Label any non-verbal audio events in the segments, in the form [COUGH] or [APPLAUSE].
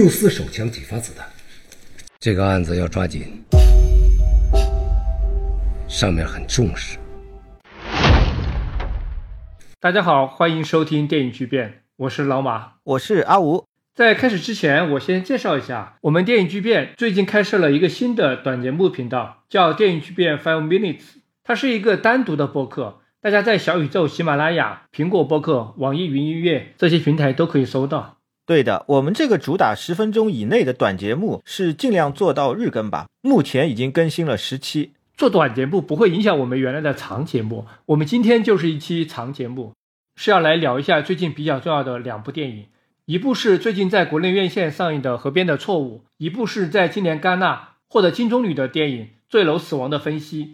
用四手枪几发子弹。这个案子要抓紧，上面很重视。大家好，欢迎收听电影巨变，我是老马，我是阿吴。在开始之前，我先介绍一下，我们电影巨变最近开设了一个新的短节目频道，叫电影巨变 Five Minutes，它是一个单独的播客，大家在小宇宙、喜马拉雅、苹果播客、网易云音乐这些平台都可以搜到。对的，我们这个主打十分钟以内的短节目是尽量做到日更吧。目前已经更新了十期。做短节目不会影响我们原来的长节目。我们今天就是一期长节目，是要来聊一下最近比较重要的两部电影。一部是最近在国内院线上映的《河边的错误》，一部是在今年戛纳获得金棕榈的电影《坠楼死亡的分析》。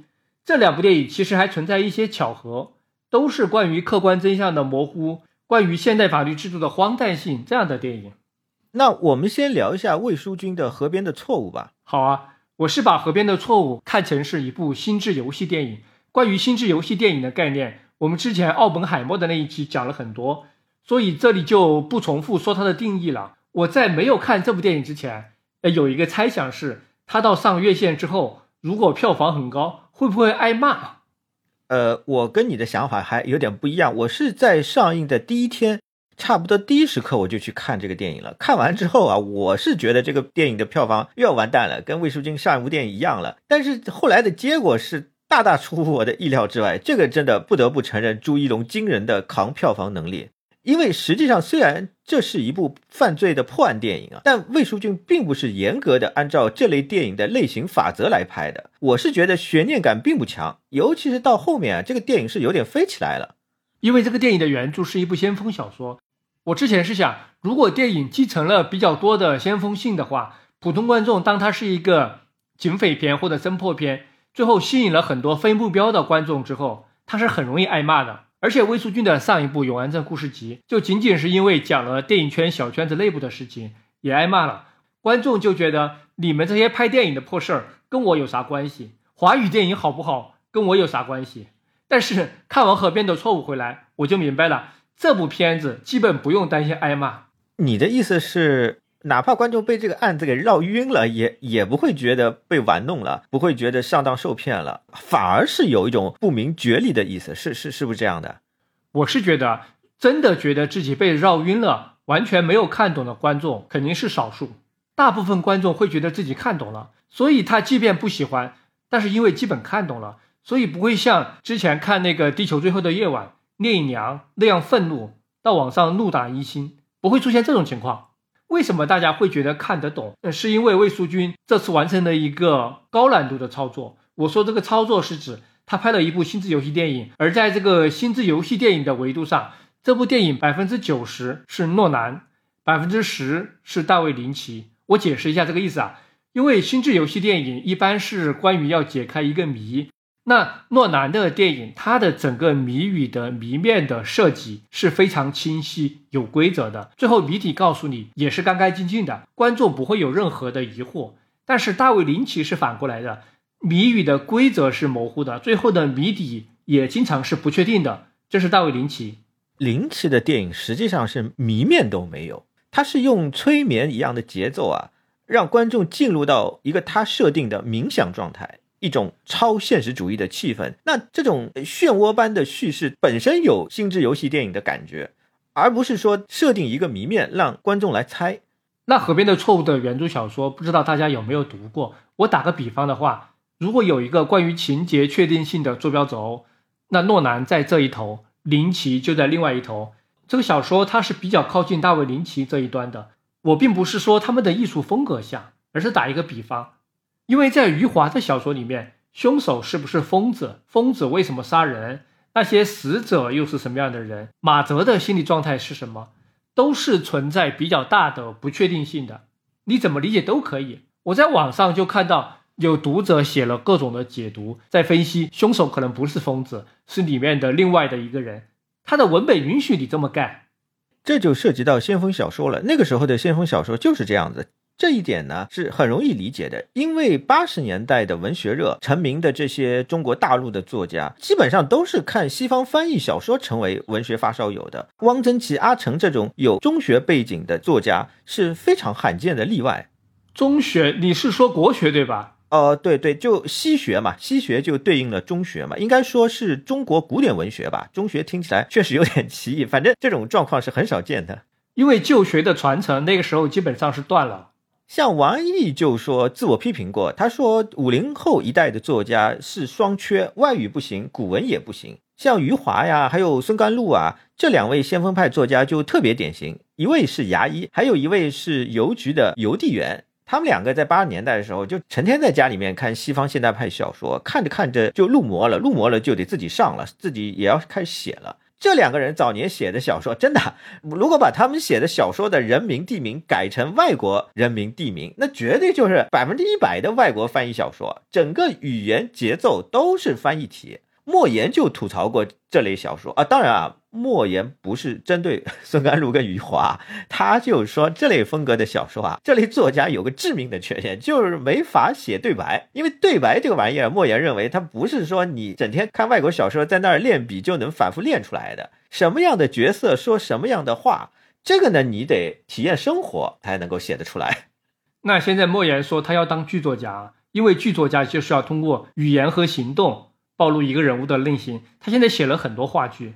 这两部电影其实还存在一些巧合，都是关于客观真相的模糊。关于现代法律制度的荒诞性这样的电影，那我们先聊一下魏书君的《河边的错误》吧。好啊，我是把《河边的错误》看成是一部心智游戏电影。关于心智游戏电影的概念，我们之前奥本海默的那一期讲了很多，所以这里就不重复说它的定义了。我在没有看这部电影之前，呃，有一个猜想是，它到上院线之后，如果票房很高，会不会挨骂？呃，我跟你的想法还有点不一样。我是在上映的第一天，差不多第一时刻我就去看这个电影了。看完之后啊，我是觉得这个电影的票房又要完蛋了，跟魏书君上一部电影一样了。但是后来的结果是大大出乎我的意料之外，这个真的不得不承认朱一龙惊人的扛票房能力。因为实际上，虽然这是一部犯罪的破案电影啊，但魏书君并不是严格的按照这类电影的类型法则来拍的。我是觉得悬念感并不强，尤其是到后面啊，这个电影是有点飞起来了。因为这个电影的原著是一部先锋小说，我之前是想，如果电影继承了比较多的先锋性的话，普通观众当它是一个警匪片或者侦破片，最后吸引了很多非目标的观众之后，它是很容易挨骂的。而且魏书君的上一部《永安镇故事集》就仅仅是因为讲了电影圈小圈子内部的事情，也挨骂了。观众就觉得你们这些拍电影的破事儿跟我有啥关系？华语电影好不好跟我有啥关系？但是看完《河边的错误》回来，我就明白了，这部片子基本不用担心挨骂。你的意思是？哪怕观众被这个案子给绕晕了，也也不会觉得被玩弄了，不会觉得上当受骗了，反而是有一种不明觉厉的意思，是是是不是这样的？我是觉得，真的觉得自己被绕晕了，完全没有看懂的观众肯定是少数，大部分观众会觉得自己看懂了，所以他即便不喜欢，但是因为基本看懂了，所以不会像之前看那个《地球最后的夜晚》聂隐娘那样愤怒到网上怒打一星，不会出现这种情况。为什么大家会觉得看得懂？呃，是因为魏书君这次完成了一个高难度的操作。我说这个操作是指他拍了一部心智游戏电影，而在这个心智游戏电影的维度上，这部电影百分之九十是诺兰，百分之十是大卫林奇。我解释一下这个意思啊，因为心智游戏电影一般是关于要解开一个谜。那诺兰的电影，它的整个谜语的谜面的设计是非常清晰、有规则的，最后谜底告诉你也是干干净净的，观众不会有任何的疑惑。但是大卫林奇是反过来的，谜语的规则是模糊的，最后的谜底也经常是不确定的。这是大卫林奇。林奇的电影实际上是谜面都没有，他是用催眠一样的节奏啊，让观众进入到一个他设定的冥想状态。一种超现实主义的气氛，那这种漩涡般的叙事本身有心智游戏电影的感觉，而不是说设定一个谜面让观众来猜。那《河边的错误》的原著小说，不知道大家有没有读过？我打个比方的话，如果有一个关于情节确定性的坐标轴，那诺兰在这一头，林奇就在另外一头。这个小说它是比较靠近大卫林奇这一端的。我并不是说他们的艺术风格像，而是打一个比方。因为在余华的小说里面，凶手是不是疯子？疯子为什么杀人？那些死者又是什么样的人？马泽的心理状态是什么？都是存在比较大的不确定性的。你怎么理解都可以。我在网上就看到有读者写了各种的解读，在分析凶手可能不是疯子，是里面的另外的一个人。他的文本允许你这么干，这就涉及到先锋小说了。那个时候的先锋小说就是这样子。这一点呢是很容易理解的，因为八十年代的文学热成名的这些中国大陆的作家，基本上都是看西方翻译小说成为文学发烧友的。汪曾祺、阿城这种有中学背景的作家是非常罕见的例外。中学，你是说国学对吧？哦，对对，就西学嘛，西学就对应了中学嘛，应该说是中国古典文学吧。中学听起来确实有点奇异，反正这种状况是很少见的。因为旧学的传承那个时候基本上是断了。像王安忆就说自我批评过，他说五零后一代的作家是双缺，外语不行，古文也不行。像余华呀，还有孙甘露啊，这两位先锋派作家就特别典型，一位是牙医，还有一位是邮局的邮递员。他们两个在八十年代的时候，就成天在家里面看西方现代派小说，看着看着就入魔了，入魔了就得自己上了，自己也要开始写了。这两个人早年写的小说，真的，如果把他们写的小说的人名地名改成外国人名地名，那绝对就是百分之一百的外国翻译小说，整个语言节奏都是翻译体。莫言就吐槽过这类小说啊，当然啊，莫言不是针对 [LAUGHS] 孙甘露跟余华，他就说这类风格的小说啊，这类作家有个致命的缺陷，就是没法写对白，因为对白这个玩意儿，莫言认为他不是说你整天看外国小说在那儿练笔就能反复练出来的，什么样的角色说什么样的话，这个呢，你得体验生活才能够写得出来。[LAUGHS] 那现在莫言说他要当剧作家，因为剧作家就是要通过语言和行动。暴露一个人物的内心。他现在写了很多话剧，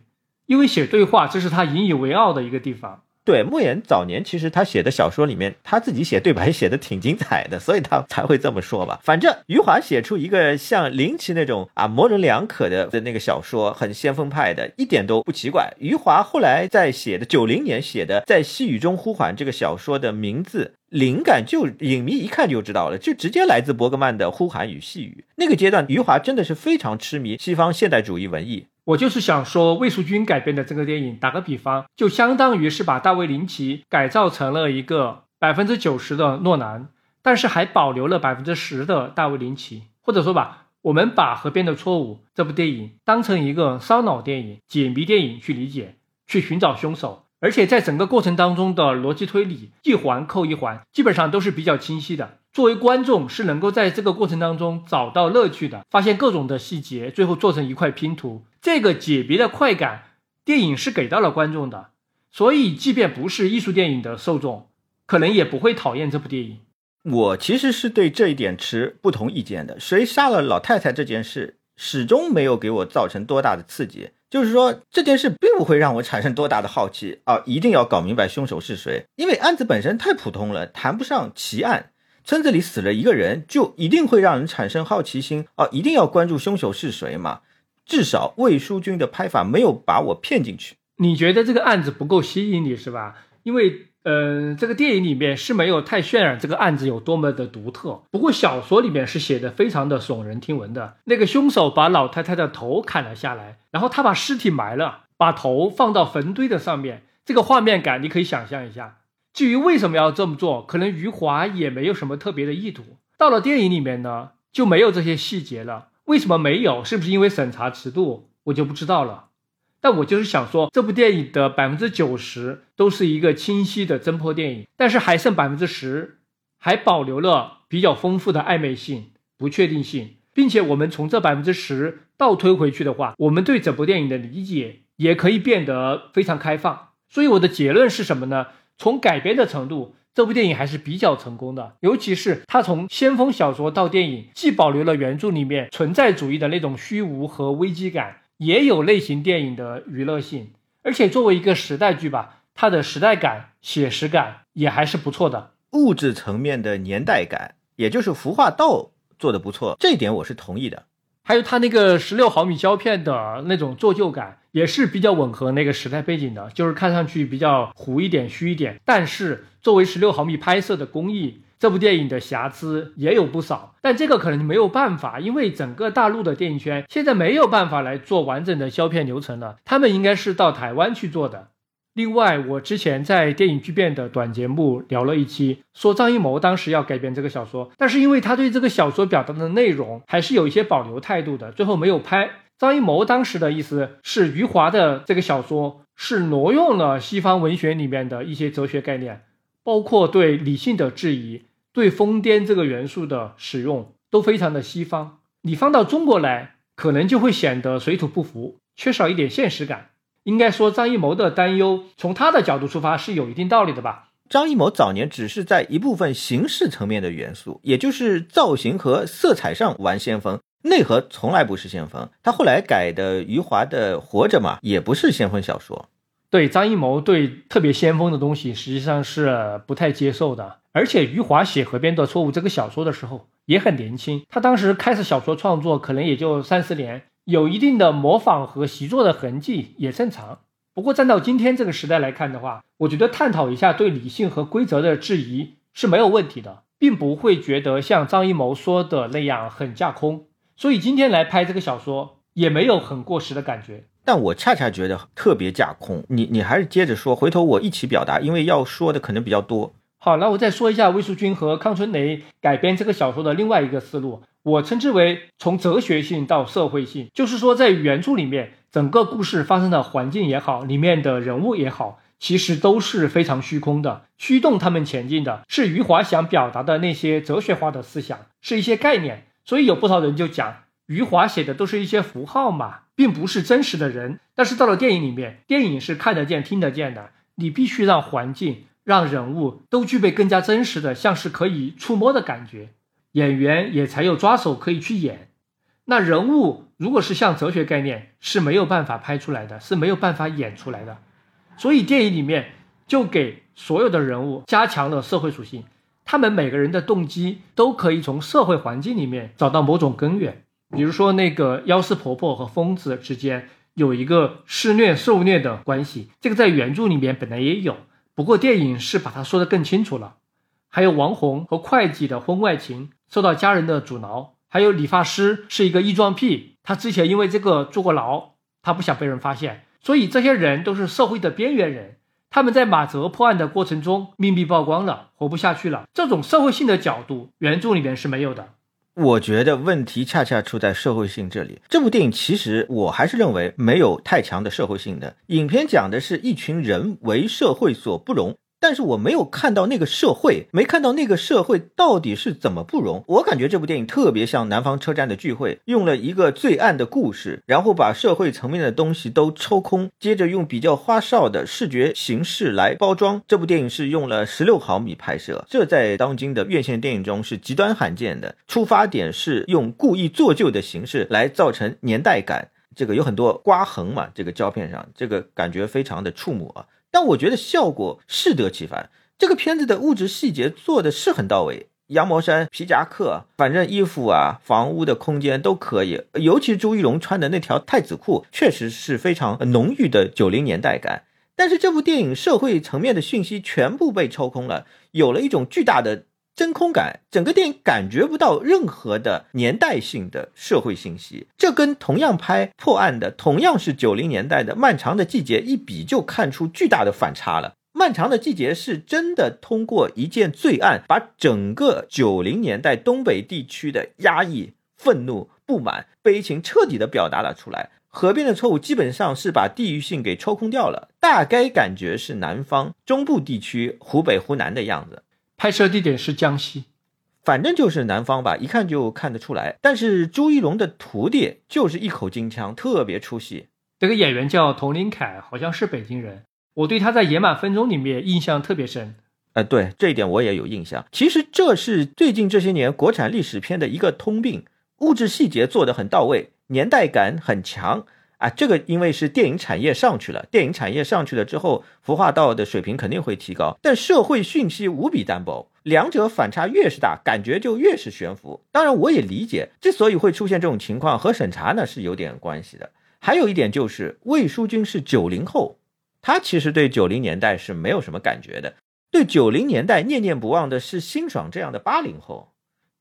因为写对话，这是他引以为傲的一个地方。对，莫言早年其实他写的小说里面，他自己写对白写的挺精彩的，所以他才会这么说吧。反正余华写出一个像林奇那种啊模棱两可的的那个小说，很先锋派的，一点都不奇怪。余华后来在写的九零年写的《在细雨中呼唤》这个小说的名字。灵感就影迷一看就知道了，就直接来自伯格曼的《呼喊与细雨》。那个阶段，余华真的是非常痴迷西方现代主义文艺。我就是想说，魏淑君改编的这个电影，打个比方，就相当于是把大卫林奇改造成了一个百分之九十的诺兰，但是还保留了百分之十的大卫林奇。或者说吧，我们把《河边的错误》这部电影当成一个烧脑电影、解谜电影去理解，去寻找凶手。而且在整个过程当中的逻辑推理一环扣一环，基本上都是比较清晰的。作为观众是能够在这个过程当中找到乐趣的，发现各种的细节，最后做成一块拼图。这个解谜的快感，电影是给到了观众的。所以，即便不是艺术电影的受众，可能也不会讨厌这部电影。我其实是对这一点持不同意见的。谁杀了老太太这件事，始终没有给我造成多大的刺激。就是说这件事并不会让我产生多大的好奇啊！一定要搞明白凶手是谁，因为案子本身太普通了，谈不上奇案。村子里死了一个人，就一定会让人产生好奇心啊！一定要关注凶手是谁嘛？至少魏书君的拍法没有把我骗进去。你觉得这个案子不够吸引你是吧？因为。嗯，这个电影里面是没有太渲染这个案子有多么的独特。不过小说里面是写的非常的耸人听闻的。那个凶手把老太太的头砍了下来，然后他把尸体埋了，把头放到坟堆的上面。这个画面感你可以想象一下。至于为什么要这么做，可能余华也没有什么特别的意图。到了电影里面呢，就没有这些细节了。为什么没有？是不是因为审查尺度？我就不知道了。但我就是想说，这部电影的百分之九十都是一个清晰的侦破电影，但是还剩百分之十，还保留了比较丰富的暧昧性、不确定性，并且我们从这百分之十倒推回去的话，我们对整部电影的理解也可以变得非常开放。所以我的结论是什么呢？从改编的程度，这部电影还是比较成功的，尤其是它从先锋小说到电影，既保留了原著里面存在主义的那种虚无和危机感。也有类型电影的娱乐性，而且作为一个时代剧吧，它的时代感、写实感也还是不错的。物质层面的年代感，也就是服化道做的不错，这一点我是同意的。还有它那个十六毫米胶片的那种做旧感，也是比较吻合那个时代背景的，就是看上去比较糊一点、虚一点。但是作为十六毫米拍摄的工艺。这部电影的瑕疵也有不少，但这个可能没有办法，因为整个大陆的电影圈现在没有办法来做完整的胶片流程了，他们应该是到台湾去做的。另外，我之前在电影巨变的短节目聊了一期，说张艺谋当时要改编这个小说，但是因为他对这个小说表达的内容还是有一些保留态度的，最后没有拍。张艺谋当时的意思是，余华的这个小说是挪用了西方文学里面的一些哲学概念，包括对理性的质疑。对疯癫这个元素的使用都非常的西方，你放到中国来，可能就会显得水土不服，缺少一点现实感。应该说，张艺谋的担忧从他的角度出发是有一定道理的吧？张艺谋早年只是在一部分形式层面的元素，也就是造型和色彩上玩先锋，内核从来不是先锋。他后来改的余华的《活着》嘛，也不是先锋小说。对张艺谋对特别先锋的东西实际上是不太接受的。而且余华写《河边的错误》这个小说的时候也很年轻，他当时开始小说创作可能也就三四年，有一定的模仿和习作的痕迹也正常。不过站到今天这个时代来看的话，我觉得探讨一下对理性和规则的质疑是没有问题的，并不会觉得像张艺谋说的那样很架空。所以今天来拍这个小说也没有很过时的感觉。但我恰恰觉得特别架空。你你还是接着说，回头我一起表达，因为要说的可能比较多。好，那我再说一下魏淑君和康春雷改编这个小说的另外一个思路，我称之为从哲学性到社会性，就是说在原著里面，整个故事发生的环境也好，里面的人物也好，其实都是非常虚空的，驱动他们前进的是余华想表达的那些哲学化的思想，是一些概念。所以有不少人就讲，余华写的都是一些符号嘛，并不是真实的人。但是到了电影里面，电影是看得见、听得见的，你必须让环境。让人物都具备更加真实的，像是可以触摸的感觉，演员也才有抓手可以去演。那人物如果是像哲学概念，是没有办法拍出来的，是没有办法演出来的。所以电影里面就给所有的人物加强了社会属性，他们每个人的动机都可以从社会环境里面找到某种根源。比如说那个妖师婆婆和疯子之间有一个施虐受虐的关系，这个在原著里面本来也有。不过电影是把它说得更清楚了，还有王红和会计的婚外情受到家人的阻挠，还有理发师是一个异装癖，他之前因为这个坐过牢，他不想被人发现，所以这些人都是社会的边缘人，他们在马泽破案的过程中命币曝光了，活不下去了，这种社会性的角度原著里面是没有的。我觉得问题恰恰出在社会性这里。这部电影其实我还是认为没有太强的社会性的。影片讲的是一群人为社会所不容。但是我没有看到那个社会，没看到那个社会到底是怎么不容。我感觉这部电影特别像《南方车站的聚会》，用了一个最暗的故事，然后把社会层面的东西都抽空，接着用比较花哨的视觉形式来包装。这部电影是用了十六毫米拍摄，这在当今的院线电影中是极端罕见的。出发点是用故意做旧的形式来造成年代感，这个有很多刮痕嘛，这个胶片上，这个感觉非常的触目啊。但我觉得效果适得其反，这个片子的物质细节做的是很到位，羊毛衫、皮夹克，反正衣服啊、房屋的空间都可以。尤其是朱一龙穿的那条太子裤，确实是非常浓郁的九零年代感。但是这部电影社会层面的讯息全部被抽空了，有了一种巨大的真空感，整个电影感觉不到任何的年代性的社会信息。这跟同样拍破案的、同样是九零年代的《漫长的季节》一比，就看出巨大的反差了。《漫长的季节》是真的通过一件罪案，把整个九零年代东北地区的压抑、愤怒、不满、悲情彻底的表达了出来。河边的错误基本上是把地域性给抽空掉了，大概感觉是南方中部地区、湖北、湖南的样子。拍摄地点是江西。反正就是南方吧，一看就看得出来。但是朱一龙的徒弟就是一口京腔，特别出戏。这个演员叫佟林凯，好像是北京人。我对他在《野马分鬃》里面印象特别深。哎，对这一点我也有印象。其实这是最近这些年国产历史片的一个通病，物质细节做得很到位，年代感很强啊。这个因为是电影产业上去了，电影产业上去了之后，服化道的水平肯定会提高。但社会讯息无比单薄。两者反差越是大，感觉就越是悬浮。当然，我也理解，之所以会出现这种情况，和审查呢是有点关系的。还有一点就是，魏书君是九零后，他其实对九零年代是没有什么感觉的。对九零年代念念不忘的是辛爽这样的八零后。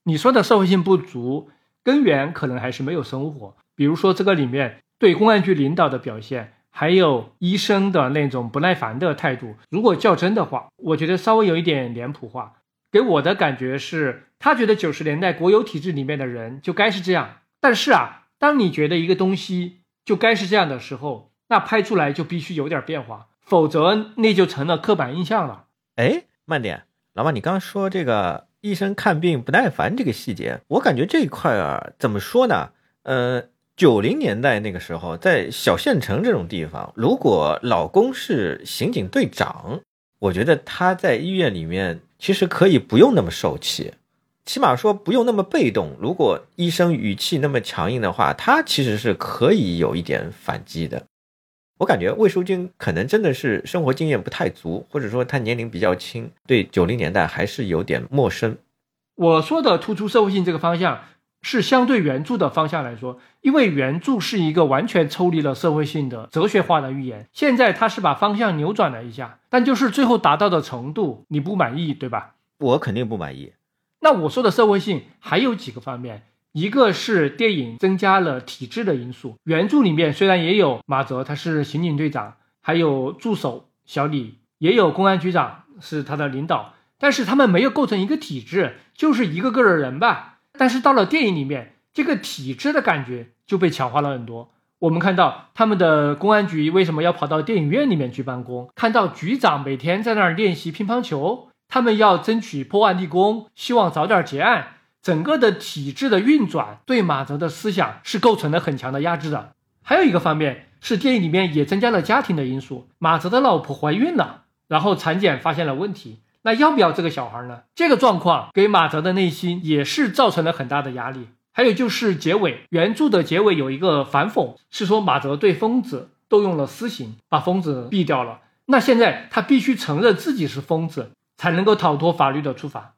你说的社会性不足，根源可能还是没有生活。比如说这个里面对公安局领导的表现。还有医生的那种不耐烦的态度，如果较真的话，我觉得稍微有一点脸谱化。给我的感觉是，他觉得九十年代国有体制里面的人就该是这样。但是啊，当你觉得一个东西就该是这样的时候，那拍出来就必须有点变化，否则那就成了刻板印象了。哎，慢点，老马，你刚刚说这个医生看病不耐烦这个细节，我感觉这一块啊，怎么说呢？呃，九零年代那个时候，在小县城这种地方，如果老公是刑警队长，我觉得他在医院里面其实可以不用那么受气，起码说不用那么被动。如果医生语气那么强硬的话，他其实是可以有一点反击的。我感觉魏淑君可能真的是生活经验不太足，或者说她年龄比较轻，对九零年代还是有点陌生。我说的突出社会性这个方向，是相对原著的方向来说，因为原著是一个完全抽离了社会性的哲学化的寓言。现在他是把方向扭转了一下，但就是最后达到的程度你不满意，对吧？我肯定不满意。那我说的社会性还有几个方面。一个是电影增加了体制的因素，原著里面虽然也有马泽，他是刑警队长，还有助手小李，也有公安局长是他的领导，但是他们没有构成一个体制，就是一个个的人吧。但是到了电影里面，这个体制的感觉就被强化了很多。我们看到他们的公安局为什么要跑到电影院里面去办公？看到局长每天在那儿练习乒乓球，他们要争取破案立功，希望早点结案。整个的体制的运转对马泽的思想是构成了很强的压制的。还有一个方面是电影里面也增加了家庭的因素，马泽的老婆怀孕了，然后产检发现了问题，那要不要这个小孩呢？这个状况给马泽的内心也是造成了很大的压力。还有就是结尾，原著的结尾有一个反讽，是说马泽对疯子动用了私刑，把疯子毙掉了。那现在他必须承认自己是疯子，才能够逃脱法律的处罚。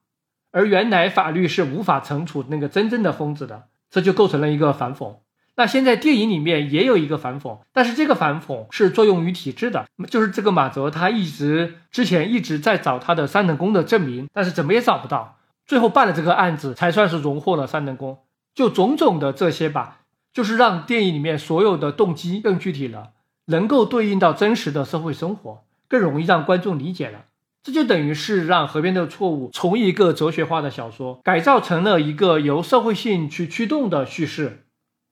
而原来法律是无法惩处那个真正的疯子的，这就构成了一个反讽。那现在电影里面也有一个反讽，但是这个反讽是作用于体制的，就是这个马泽他一直之前一直在找他的三等功的证明，但是怎么也找不到，最后办了这个案子才算是荣获了三等功。就种种的这些吧，就是让电影里面所有的动机更具体了，能够对应到真实的社会生活，更容易让观众理解了。这就等于是让《河边的错误》从一个哲学化的小说改造成了一个由社会性去驱动的叙事。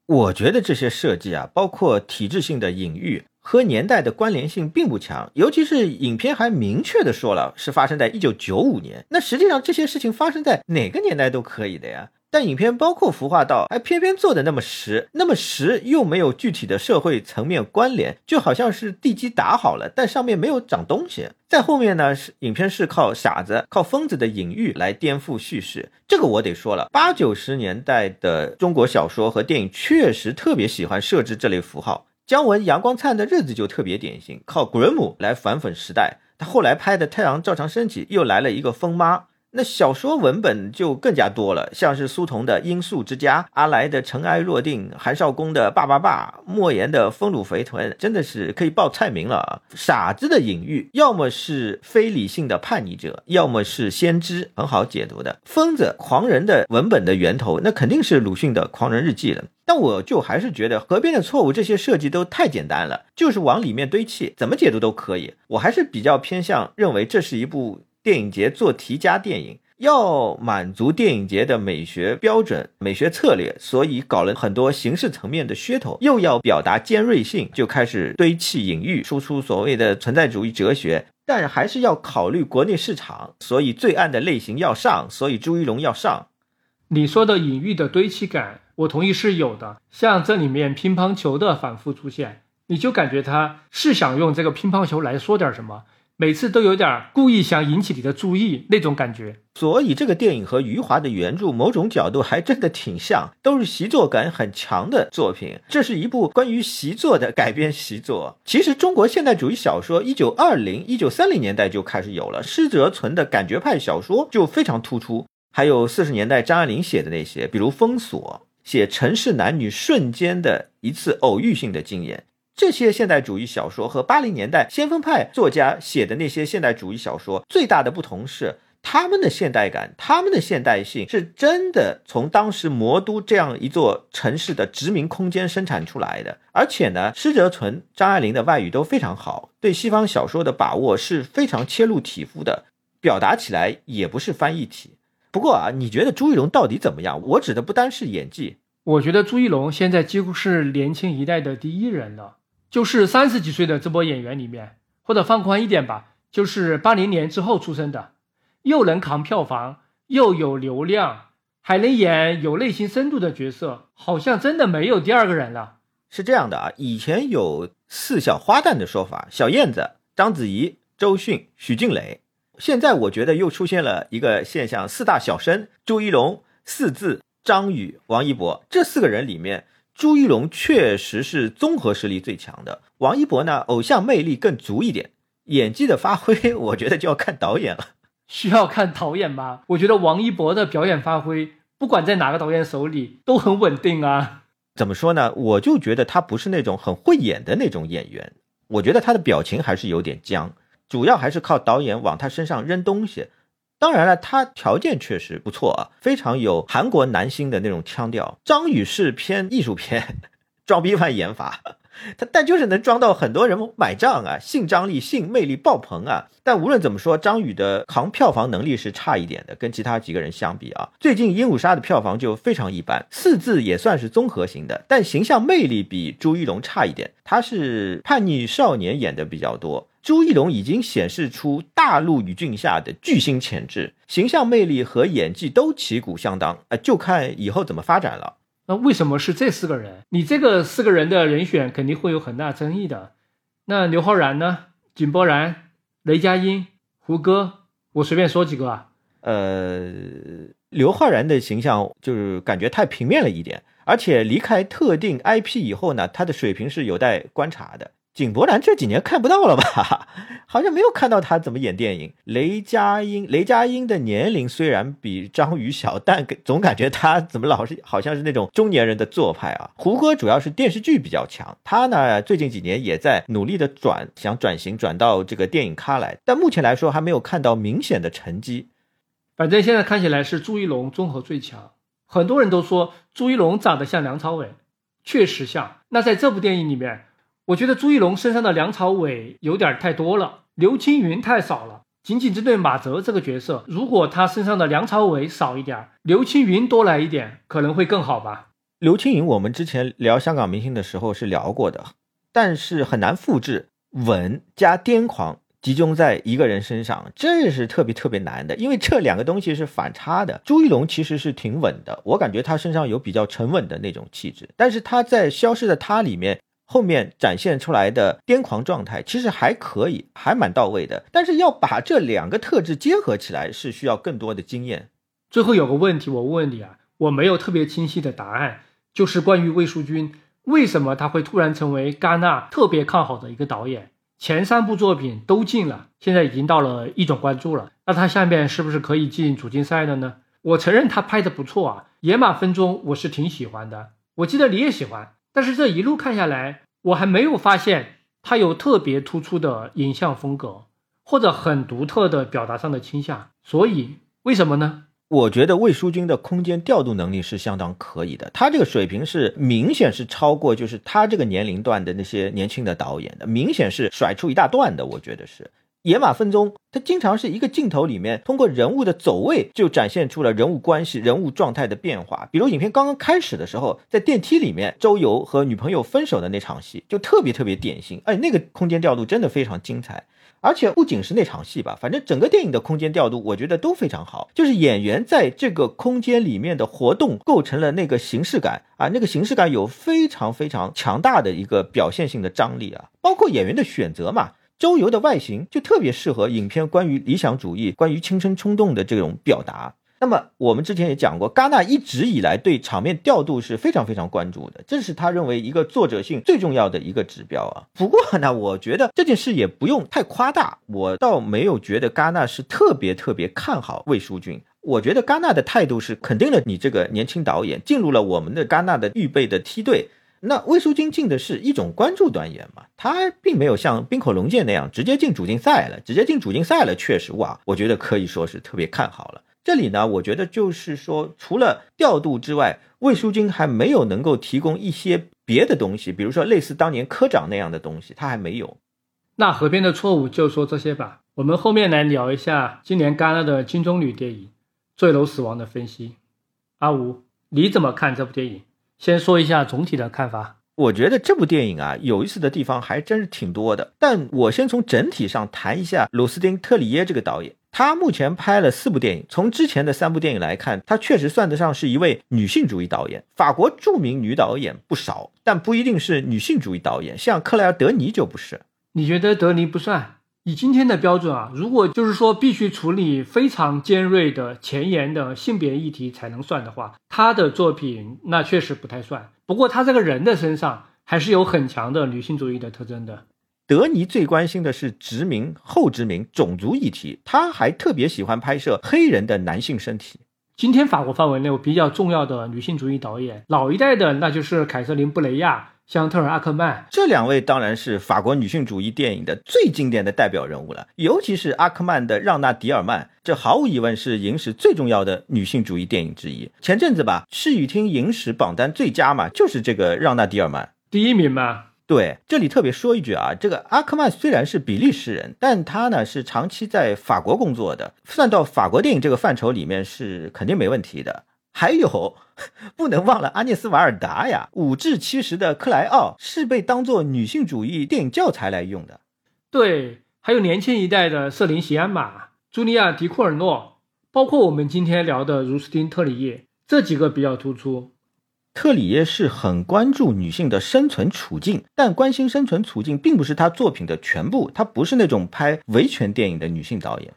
我觉得这些设计啊，包括体制性的隐喻和年代的关联性并不强，尤其是影片还明确的说了是发生在一九九五年，那实际上这些事情发生在哪个年代都可以的呀。但影片包括孵化道，还偏偏做的那么实，那么实又没有具体的社会层面关联，就好像是地基打好了，但上面没有长东西。在后面呢，是影片是靠傻子、靠疯子的隐喻来颠覆叙事。这个我得说了，八九十年代的中国小说和电影确实特别喜欢设置这类符号。姜文《阳光灿烂的日子》就特别典型，靠格伦姆来反讽时代。他后来拍的《太阳照常升起》又来了一个疯妈。那小说文本就更加多了，像是苏童的《罂粟之家》，阿来的《尘埃落定》，韩少功的《爸爸爸》，莫言的《丰乳肥臀》，真的是可以报菜名了啊！傻子的隐喻，要么是非理性的叛逆者，要么是先知，很好解读的。疯子、狂人的文本的源头，那肯定是鲁迅的《狂人日记》了。但我就还是觉得《河边的错误》这些设计都太简单了，就是往里面堆砌，怎么解读都可以。我还是比较偏向认为这是一部。电影节做题家电影，要满足电影节的美学标准、美学策略，所以搞了很多形式层面的噱头，又要表达尖锐性，就开始堆砌隐喻，输出所谓的存在主义哲学，但还是要考虑国内市场，所以罪案的类型要上，所以朱一龙要上。你说的隐喻的堆砌感，我同意是有的，像这里面乒乓球的反复出现，你就感觉他是想用这个乒乓球来说点什么。每次都有点故意想引起你的注意那种感觉，所以这个电影和余华的原著某种角度还真的挺像，都是习作感很强的作品。这是一部关于习作的改编习作。其实中国现代主义小说一九二零、一九三零年代就开始有了，施哲存的感觉派小说就非常突出。还有四十年代张爱玲写的那些，比如《封锁》，写城市男女瞬间的一次偶遇性的经验。这些现代主义小说和八零年代先锋派作家写的那些现代主义小说最大的不同是，他们的现代感、他们的现代性是真的从当时魔都这样一座城市的殖民空间生产出来的。而且呢，施哲存、张爱玲的外语都非常好，对西方小说的把握是非常切入体肤的，表达起来也不是翻译体。不过啊，你觉得朱一龙到底怎么样？我指的不单是演技，我觉得朱一龙现在几乎是年轻一代的第一人了。就是三十几岁的这波演员里面，或者放宽一点吧，就是八零年之后出生的，又能扛票房，又有流量，还能演有内心深度的角色，好像真的没有第二个人了。是这样的啊，以前有四小花旦的说法，小燕子、章子怡、周迅、许静蕾。现在我觉得又出现了一个现象，四大小生：朱一龙、四字、张宇、王一博。这四个人里面，朱一龙确实是综合实力最强的，王一博呢，偶像魅力更足一点。演技的发挥，[LAUGHS] 我觉得就要看导演了。需要看导演吗？我觉得王一博的表演发挥，不管在哪个导演手里都很稳定啊。怎么说呢？我就觉得他不是那种很会演的那种演员。我觉得他的表情还是有点僵，主要还是靠导演往他身上扔东西。当然了，他条件确实不错啊，非常有韩国男星的那种腔调。张宇是偏艺术片，[LAUGHS] 装逼犯演法。他但就是能装到很多人买账啊，性张力、性魅力爆棚啊！但无论怎么说，张宇的扛票房能力是差一点的，跟其他几个人相比啊。最近《鹦鹉杀》的票房就非常一般，四字也算是综合型的，但形象魅力比朱一龙差一点。他是叛逆少年演的比较多，朱一龙已经显示出大陆语境下的巨星潜质，形象魅力和演技都旗鼓相当，呃，就看以后怎么发展了。那为什么是这四个人？你这个四个人的人选肯定会有很大争议的。那刘昊然呢？井柏然、雷佳音、胡歌，我随便说几个啊。呃，刘昊然的形象就是感觉太平面了一点，而且离开特定 IP 以后呢，他的水平是有待观察的。井柏然这几年看不到了吧？[LAUGHS] 好像没有看到他怎么演电影。雷佳音，雷佳音的年龄虽然比张宇小，但总感觉他怎么老是好像是那种中年人的做派啊。胡歌主要是电视剧比较强，他呢最近几年也在努力的转，想转型转到这个电影咖来，但目前来说还没有看到明显的成绩。反正现在看起来是朱一龙综合最强，很多人都说朱一龙长得像梁朝伟，确实像。那在这部电影里面。我觉得朱一龙身上的梁朝伟有点太多了，刘青云太少了。仅仅针对马泽这个角色，如果他身上的梁朝伟少一点，刘青云多来一点，可能会更好吧。刘青云，我们之前聊香港明星的时候是聊过的，但是很难复制稳加癫狂集中在一个人身上，这是特别特别难的，因为这两个东西是反差的。朱一龙其实是挺稳的，我感觉他身上有比较沉稳的那种气质，但是他在《消失的他》里面。后面展现出来的癫狂状态其实还可以，还蛮到位的。但是要把这两个特质结合起来，是需要更多的经验。最后有个问题，我问你啊，我没有特别清晰的答案，就是关于魏淑君，为什么他会突然成为戛纳特别看好的一个导演？前三部作品都进了，现在已经到了一种关注了，那他下面是不是可以进主竞赛的呢？我承认他拍的不错啊，《野马分鬃》我是挺喜欢的，我记得你也喜欢。但是这一路看下来，我还没有发现他有特别突出的影像风格，或者很独特的表达上的倾向。所以为什么呢？我觉得魏书君的空间调度能力是相当可以的，他这个水平是明显是超过就是他这个年龄段的那些年轻的导演的，明显是甩出一大段的。我觉得是。野马分鬃，它经常是一个镜头里面，通过人物的走位就展现出了人物关系、人物状态的变化。比如影片刚刚开始的时候，在电梯里面，周游和女朋友分手的那场戏，就特别特别典型。哎，那个空间调度真的非常精彩。而且不仅是那场戏吧，反正整个电影的空间调度，我觉得都非常好。就是演员在这个空间里面的活动，构成了那个形式感啊，那个形式感有非常非常强大的一个表现性的张力啊，包括演员的选择嘛。周游的外形就特别适合影片关于理想主义、关于青春冲动的这种表达。那么我们之前也讲过，戛纳一直以来对场面调度是非常非常关注的，这是他认为一个作者性最重要的一个指标啊。不过呢，我觉得这件事也不用太夸大，我倒没有觉得戛纳是特别特别看好魏书君。我觉得戛纳的态度是肯定了你这个年轻导演进入了我们的戛纳的预备的梯队。那魏书君进的是一种关注端演嘛，他并没有像冰口龙介那样直接进主竞赛了，直接进主竞赛了，确实哇，我觉得可以说是特别看好了。这里呢，我觉得就是说，除了调度之外，魏书君还没有能够提供一些别的东西，比如说类似当年科长那样的东西，他还没有。那河边的错误就说这些吧，我们后面来聊一下今年戛纳的金棕榈电影《坠楼死亡》的分析。阿吴，你怎么看这部电影？先说一下总体的看法。我觉得这部电影啊，有意思的地方还真是挺多的。但我先从整体上谈一下鲁斯丁·特里耶这个导演。他目前拍了四部电影，从之前的三部电影来看，他确实算得上是一位女性主义导演。法国著名女导演不少，但不一定是女性主义导演，像克莱尔·德尼就不是。你觉得德尼不算？以今天的标准啊，如果就是说必须处理非常尖锐的前沿的性别议题才能算的话，他的作品那确实不太算。不过他这个人的身上还是有很强的女性主义的特征的。德尼最关心的是殖民、后殖民、种族议题，他还特别喜欢拍摄黑人的男性身体。今天法国范围内比较重要的女性主义导演，老一代的那就是凯瑟琳·布雷亚。香特尔·阿克曼这两位当然是法国女性主义电影的最经典的代表人物了，尤其是阿克曼的《让娜·迪尔曼》，这毫无疑问是影史最重要的女性主义电影之一。前阵子吧，视语厅影史榜单最佳嘛，就是这个《让娜·迪尔曼》第一名嘛。对，这里特别说一句啊，这个阿克曼虽然是比利时人，但他呢是长期在法国工作的，算到法国电影这个范畴里面是肯定没问题的。还有，[LAUGHS] 不能忘了阿涅斯·瓦尔达呀，五至七十的克莱奥是被当做女性主义电影教材来用的。对，还有年轻一代的瑟琳·席安玛、茱莉亚·迪库尔诺，包括我们今天聊的茹斯汀·特里耶，这几个比较突出。特里耶是很关注女性的生存处境，但关心生存处境并不是他作品的全部，他不是那种拍维权电影的女性导演。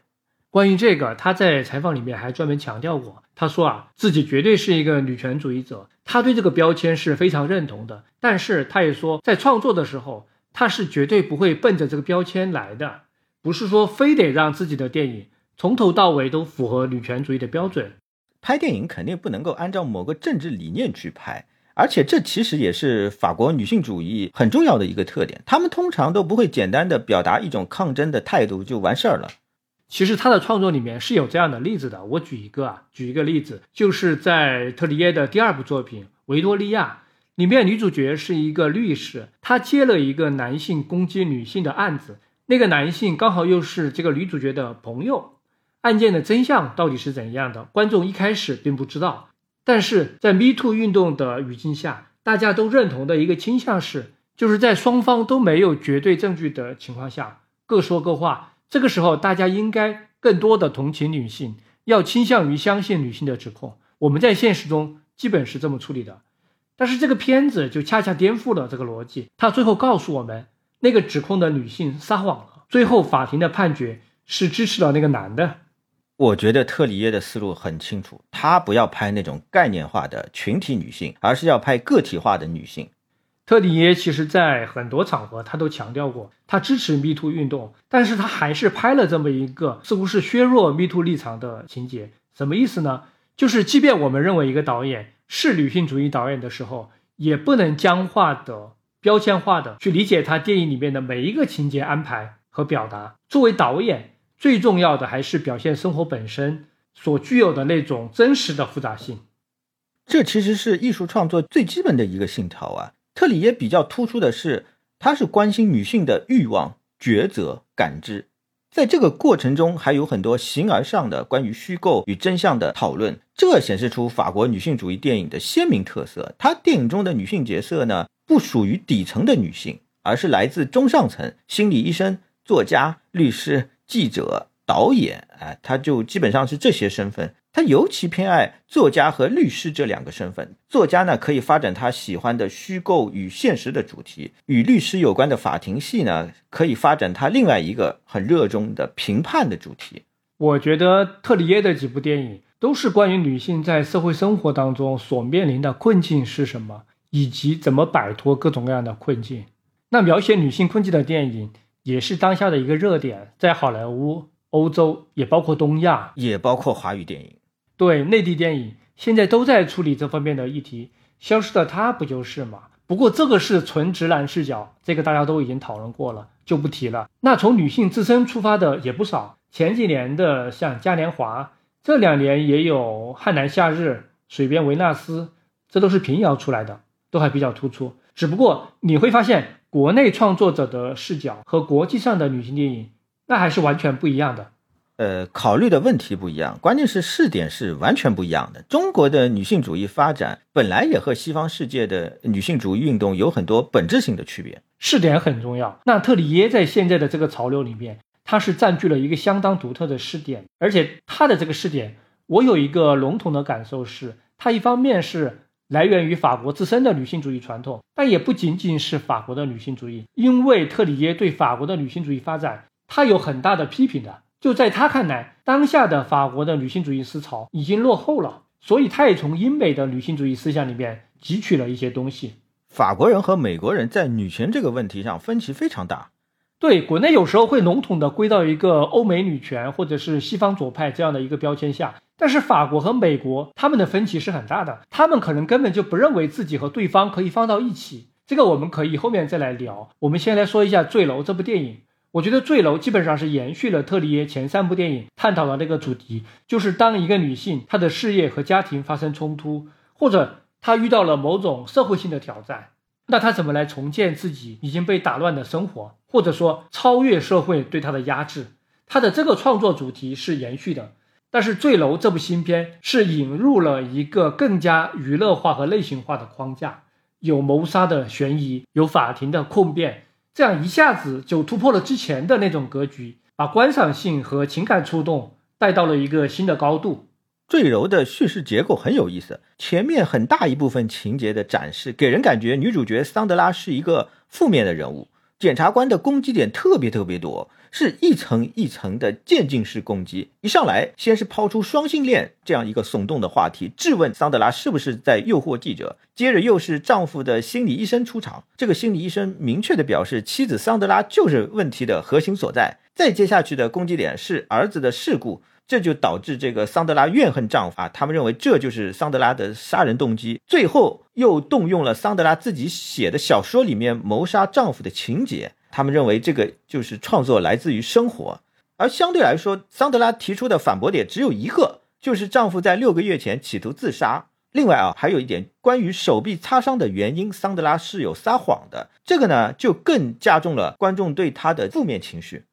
关于这个，他在采访里面还专门强调过。他说啊，自己绝对是一个女权主义者，他对这个标签是非常认同的。但是他也说，在创作的时候，他是绝对不会奔着这个标签来的，不是说非得让自己的电影从头到尾都符合女权主义的标准。拍电影肯定不能够按照某个政治理念去拍，而且这其实也是法国女性主义很重要的一个特点，她们通常都不会简单的表达一种抗争的态度就完事儿了。其实他的创作里面是有这样的例子的，我举一个啊，举一个例子，就是在特里耶的第二部作品《维多利亚》里面，女主角是一个律师，她接了一个男性攻击女性的案子，那个男性刚好又是这个女主角的朋友，案件的真相到底是怎样的？观众一开始并不知道，但是在 Me Too 运动的语境下，大家都认同的一个倾向是，就是在双方都没有绝对证据的情况下，各说各话。这个时候，大家应该更多的同情女性，要倾向于相信女性的指控。我们在现实中基本是这么处理的，但是这个片子就恰恰颠覆了这个逻辑。他最后告诉我们，那个指控的女性撒谎了。最后法庭的判决是支持了那个男的。我觉得特里耶的思路很清楚，他不要拍那种概念化的群体女性，而是要拍个体化的女性。特里耶其实，在很多场合他都强调过，他支持 Me Too 运动，但是他还是拍了这么一个似乎是削弱 Me Too 立场的情节。什么意思呢？就是即便我们认为一个导演是女性主义导演的时候，也不能僵化的、标签化的去理解他电影里面的每一个情节安排和表达。作为导演，最重要的还是表现生活本身所具有的那种真实的复杂性。这其实是艺术创作最基本的一个信条啊。特里耶比较突出的是，他是关心女性的欲望、抉择、感知，在这个过程中还有很多形而上的关于虚构与真相的讨论，这显示出法国女性主义电影的鲜明特色。他电影中的女性角色呢，不属于底层的女性，而是来自中上层，心理医生、作家、律师、记者、导演，哎，他就基本上是这些身份。他尤其偏爱作家和律师这两个身份。作家呢，可以发展他喜欢的虚构与现实的主题；与律师有关的法庭戏呢，可以发展他另外一个很热衷的评判的主题。我觉得特里耶的几部电影都是关于女性在社会生活当中所面临的困境是什么，以及怎么摆脱各种各样的困境。那描写女性困境的电影也是当下的一个热点，在好莱坞、欧洲，也包括东亚，也包括华语电影。对内地电影现在都在处理这方面的议题，消失的她不就是吗？不过这个是纯直男视角，这个大家都已经讨论过了，就不提了。那从女性自身出发的也不少，前几年的像嘉年华，这两年也有汉南夏日、水边维纳斯，这都是平遥出来的，都还比较突出。只不过你会发现，国内创作者的视角和国际上的女性电影，那还是完全不一样的。呃，考虑的问题不一样，关键是试点是完全不一样的。中国的女性主义发展本来也和西方世界的女性主义运动有很多本质性的区别。试点很重要。那特里耶在现在的这个潮流里面，它是占据了一个相当独特的试点，而且它的这个试点，我有一个笼统的感受是，它一方面是来源于法国自身的女性主义传统，但也不仅仅是法国的女性主义，因为特里耶对法国的女性主义发展，他有很大的批评的。就在他看来，当下的法国的女性主义思潮已经落后了，所以他也从英美的女性主义思想里面汲取了一些东西。法国人和美国人在女权这个问题上分歧非常大。对，国内有时候会笼统的归到一个欧美女权或者是西方左派这样的一个标签下，但是法国和美国他们的分歧是很大的，他们可能根本就不认为自己和对方可以放到一起。这个我们可以后面再来聊。我们先来说一下《坠楼》这部电影。我觉得《坠楼》基本上是延续了特里耶前三部电影探讨的那个主题，就是当一个女性她的事业和家庭发生冲突，或者她遇到了某种社会性的挑战，那她怎么来重建自己已经被打乱的生活，或者说超越社会对她的压制？她的这个创作主题是延续的，但是《坠楼》这部新片是引入了一个更加娱乐化和类型化的框架，有谋杀的悬疑，有法庭的控辩。这样一下子就突破了之前的那种格局，把观赏性和情感触动带到了一个新的高度。坠柔的叙事结构很有意思，前面很大一部分情节的展示，给人感觉女主角桑德拉是一个负面的人物。检察官的攻击点特别特别多，是一层一层的渐进式攻击。一上来，先是抛出双性恋这样一个耸动的话题，质问桑德拉是不是在诱惑记者。接着又是丈夫的心理医生出场，这个心理医生明确的表示，妻子桑德拉就是问题的核心所在。再接下去的攻击点是儿子的事故。这就导致这个桑德拉怨恨丈夫啊，他们认为这就是桑德拉的杀人动机。最后又动用了桑德拉自己写的小说里面谋杀丈夫的情节，他们认为这个就是创作来自于生活。而相对来说，桑德拉提出的反驳点只有一个，就是丈夫在六个月前企图自杀。另外啊，还有一点关于手臂擦伤的原因，桑德拉是有撒谎的。这个呢，就更加重了观众对他的负面情绪。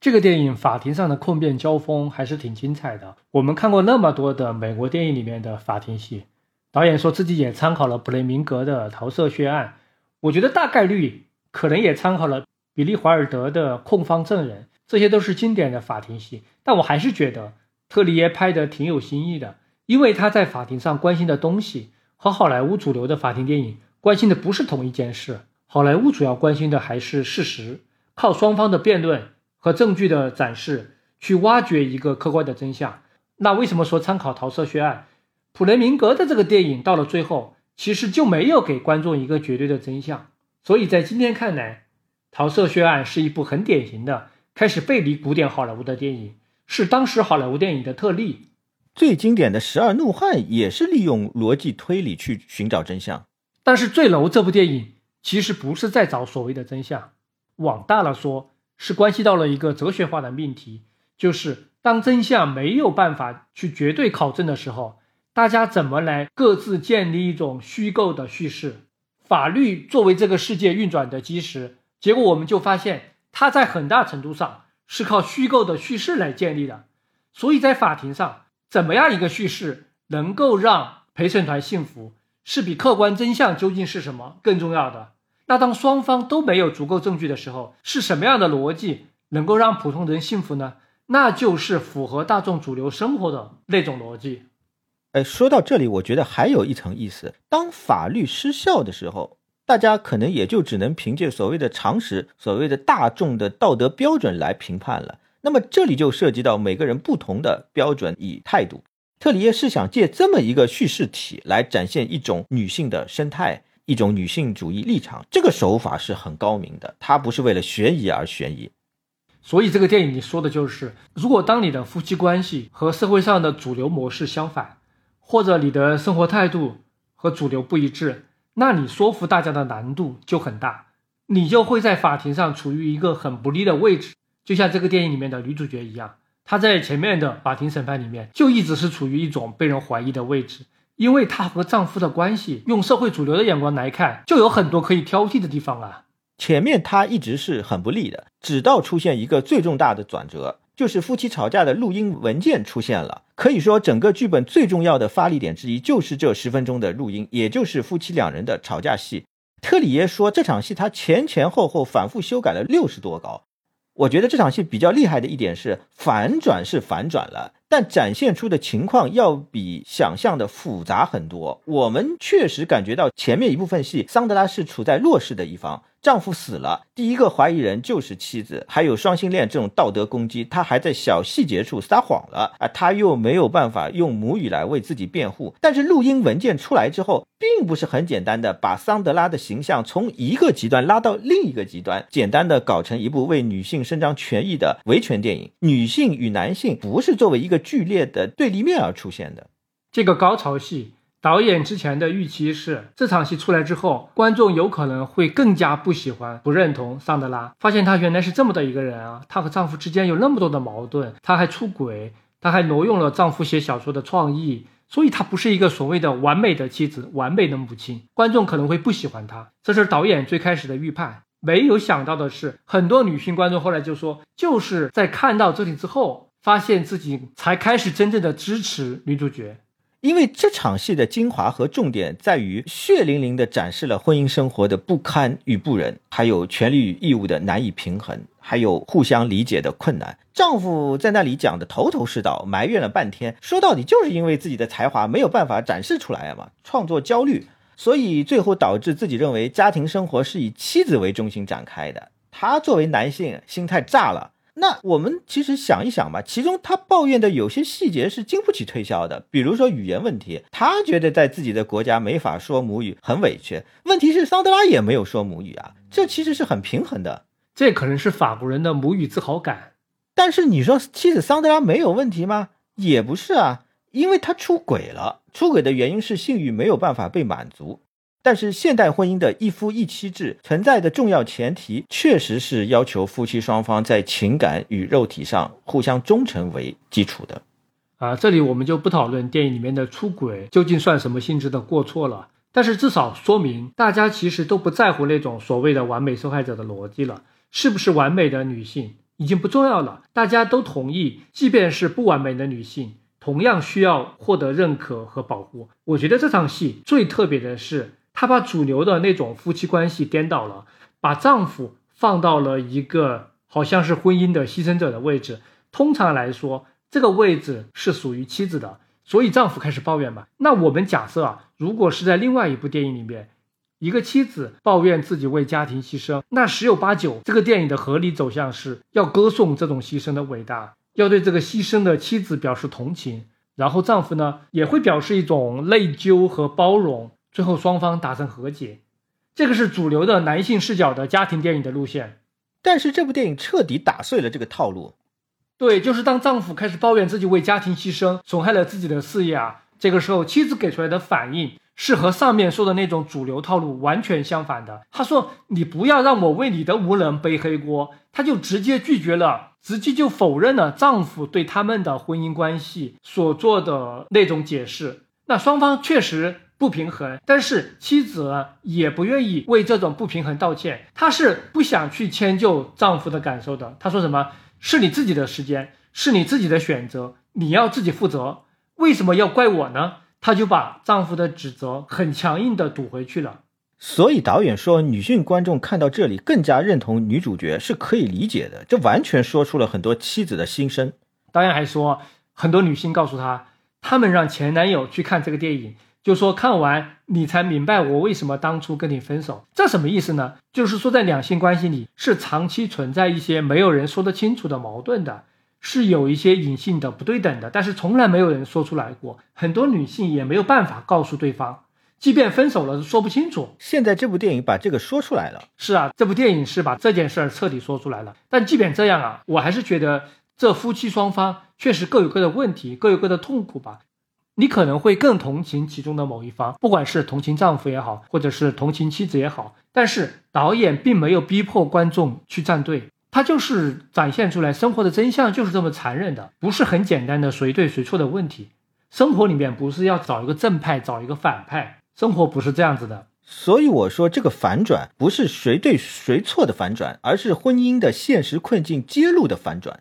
这个电影法庭上的控辩交锋还是挺精彩的。我们看过那么多的美国电影里面的法庭戏，导演说自己也参考了普雷明格的桃色血案，我觉得大概率可能也参考了比利华尔德的控方证人，这些都是经典的法庭戏。但我还是觉得特里耶拍的挺有新意的，因为他在法庭上关心的东西和好莱坞主流的法庭电影关心的不是同一件事。好莱坞主要关心的还是事实，靠双方的辩论。和证据的展示去挖掘一个客观的真相。那为什么说参考桃色血案？普雷明格的这个电影到了最后，其实就没有给观众一个绝对的真相。所以在今天看来，桃色血案是一部很典型的开始背离古典好莱坞的电影，是当时好莱坞电影的特例。最经典的十二怒汉也是利用逻辑推理去寻找真相。但是坠楼这部电影其实不是在找所谓的真相，往大了说。是关系到了一个哲学化的命题，就是当真相没有办法去绝对考证的时候，大家怎么来各自建立一种虚构的叙事？法律作为这个世界运转的基石，结果我们就发现，它在很大程度上是靠虚构的叙事来建立的。所以在法庭上，怎么样一个叙事能够让陪审团信服，是比客观真相究竟是什么更重要的。那当双方都没有足够证据的时候，是什么样的逻辑能够让普通人信服呢？那就是符合大众主流生活的那种逻辑。哎，说到这里，我觉得还有一层意思：当法律失效的时候，大家可能也就只能凭借所谓的常识、所谓的大众的道德标准来评判了。那么这里就涉及到每个人不同的标准与态度。特里耶是想借这么一个叙事体来展现一种女性的生态。一种女性主义立场，这个手法是很高明的。它不是为了悬疑而悬疑，所以这个电影你说的就是：如果当你的夫妻关系和社会上的主流模式相反，或者你的生活态度和主流不一致，那你说服大家的难度就很大，你就会在法庭上处于一个很不利的位置。就像这个电影里面的女主角一样，她在前面的法庭审判里面就一直是处于一种被人怀疑的位置。因为她和丈夫的关系，用社会主流的眼光来看，就有很多可以挑剔的地方啊。前面她一直是很不利的，直到出现一个最重大的转折，就是夫妻吵架的录音文件出现了。可以说，整个剧本最重要的发力点之一就是这十分钟的录音，也就是夫妻两人的吵架戏。特里耶说，这场戏他前前后后反复修改了六十多稿。我觉得这场戏比较厉害的一点是，反转是反转了。但展现出的情况要比想象的复杂很多。我们确实感觉到前面一部分戏，桑德拉是处在弱势的一方。丈夫死了，第一个怀疑人就是妻子，还有双性恋这种道德攻击，她还在小细节处撒谎了啊！她又没有办法用母语来为自己辩护。但是录音文件出来之后，并不是很简单的把桑德拉的形象从一个极端拉到另一个极端，简单的搞成一部为女性伸张权益的维权电影。女性与男性不是作为一个剧烈的对立面而出现的。这个高潮戏。导演之前的预期是，这场戏出来之后，观众有可能会更加不喜欢、不认同桑德拉，发现她原来是这么的一个人啊！她和丈夫之间有那么多的矛盾，她还出轨，她还挪用了丈夫写小说的创意，所以她不是一个所谓的完美的妻子、完美的母亲。观众可能会不喜欢她，这是导演最开始的预判。没有想到的是，很多女性观众后来就说，就是在看到这里之后，发现自己才开始真正的支持女主角。因为这场戏的精华和重点在于血淋淋地展示了婚姻生活的不堪与不忍，还有权利与义务的难以平衡，还有互相理解的困难。丈夫在那里讲的头头是道，埋怨了半天，说到底就是因为自己的才华没有办法展示出来嘛，创作焦虑，所以最后导致自己认为家庭生活是以妻子为中心展开的。他作为男性，心态炸了。那我们其实想一想吧，其中他抱怨的有些细节是经不起推销的，比如说语言问题，他觉得在自己的国家没法说母语很委屈。问题是桑德拉也没有说母语啊，这其实是很平衡的。这可能是法国人的母语自豪感。但是你说妻子桑德拉没有问题吗？也不是啊，因为他出轨了，出轨的原因是性欲没有办法被满足。但是现代婚姻的一夫一妻制存在的重要前提，确实是要求夫妻双方在情感与肉体上互相忠诚为基础的。啊，这里我们就不讨论电影里面的出轨究竟算什么性质的过错了。但是至少说明大家其实都不在乎那种所谓的完美受害者的逻辑了，是不是完美的女性已经不重要了。大家都同意，即便是不完美的女性，同样需要获得认可和保护。我觉得这场戏最特别的是。他把主流的那种夫妻关系颠倒了，把丈夫放到了一个好像是婚姻的牺牲者的位置。通常来说，这个位置是属于妻子的，所以丈夫开始抱怨嘛。那我们假设啊，如果是在另外一部电影里面，一个妻子抱怨自己为家庭牺牲，那十有八九这个电影的合理走向是要歌颂这种牺牲的伟大，要对这个牺牲的妻子表示同情，然后丈夫呢也会表示一种内疚和包容。最后双方达成和解，这个是主流的男性视角的家庭电影的路线。但是这部电影彻底打碎了这个套路。对，就是当丈夫开始抱怨自己为家庭牺牲，损害了自己的事业啊，这个时候妻子给出来的反应是和上面说的那种主流套路完全相反的。她说：“你不要让我为你的无能背黑锅。”她就直接拒绝了，直接就否认了丈夫对他们的婚姻关系所做的那种解释。那双方确实。不平衡，但是妻子也不愿意为这种不平衡道歉，她是不想去迁就丈夫的感受的。她说什么？是你自己的时间，是你自己的选择，你要自己负责。为什么要怪我呢？她就把丈夫的指责很强硬的堵回去了。所以导演说，女性观众看到这里更加认同女主角是可以理解的。这完全说出了很多妻子的心声。导演还说，很多女性告诉他，他们让前男友去看这个电影。就说看完你才明白我为什么当初跟你分手，这什么意思呢？就是说在两性关系里是长期存在一些没有人说得清楚的矛盾的，是有一些隐性的不对等的，但是从来没有人说出来过，很多女性也没有办法告诉对方，即便分手了说不清楚。现在这部电影把这个说出来了，是啊，这部电影是把这件事儿彻底说出来了。但即便这样啊，我还是觉得这夫妻双方确实各有各的问题，各有各的痛苦吧。你可能会更同情其中的某一方，不管是同情丈夫也好，或者是同情妻子也好。但是导演并没有逼迫观众去站队，他就是展现出来生活的真相就是这么残忍的，不是很简单的谁对谁错的问题。生活里面不是要找一个正派，找一个反派，生活不是这样子的。所以我说这个反转不是谁对谁错的反转，而是婚姻的现实困境揭露的反转。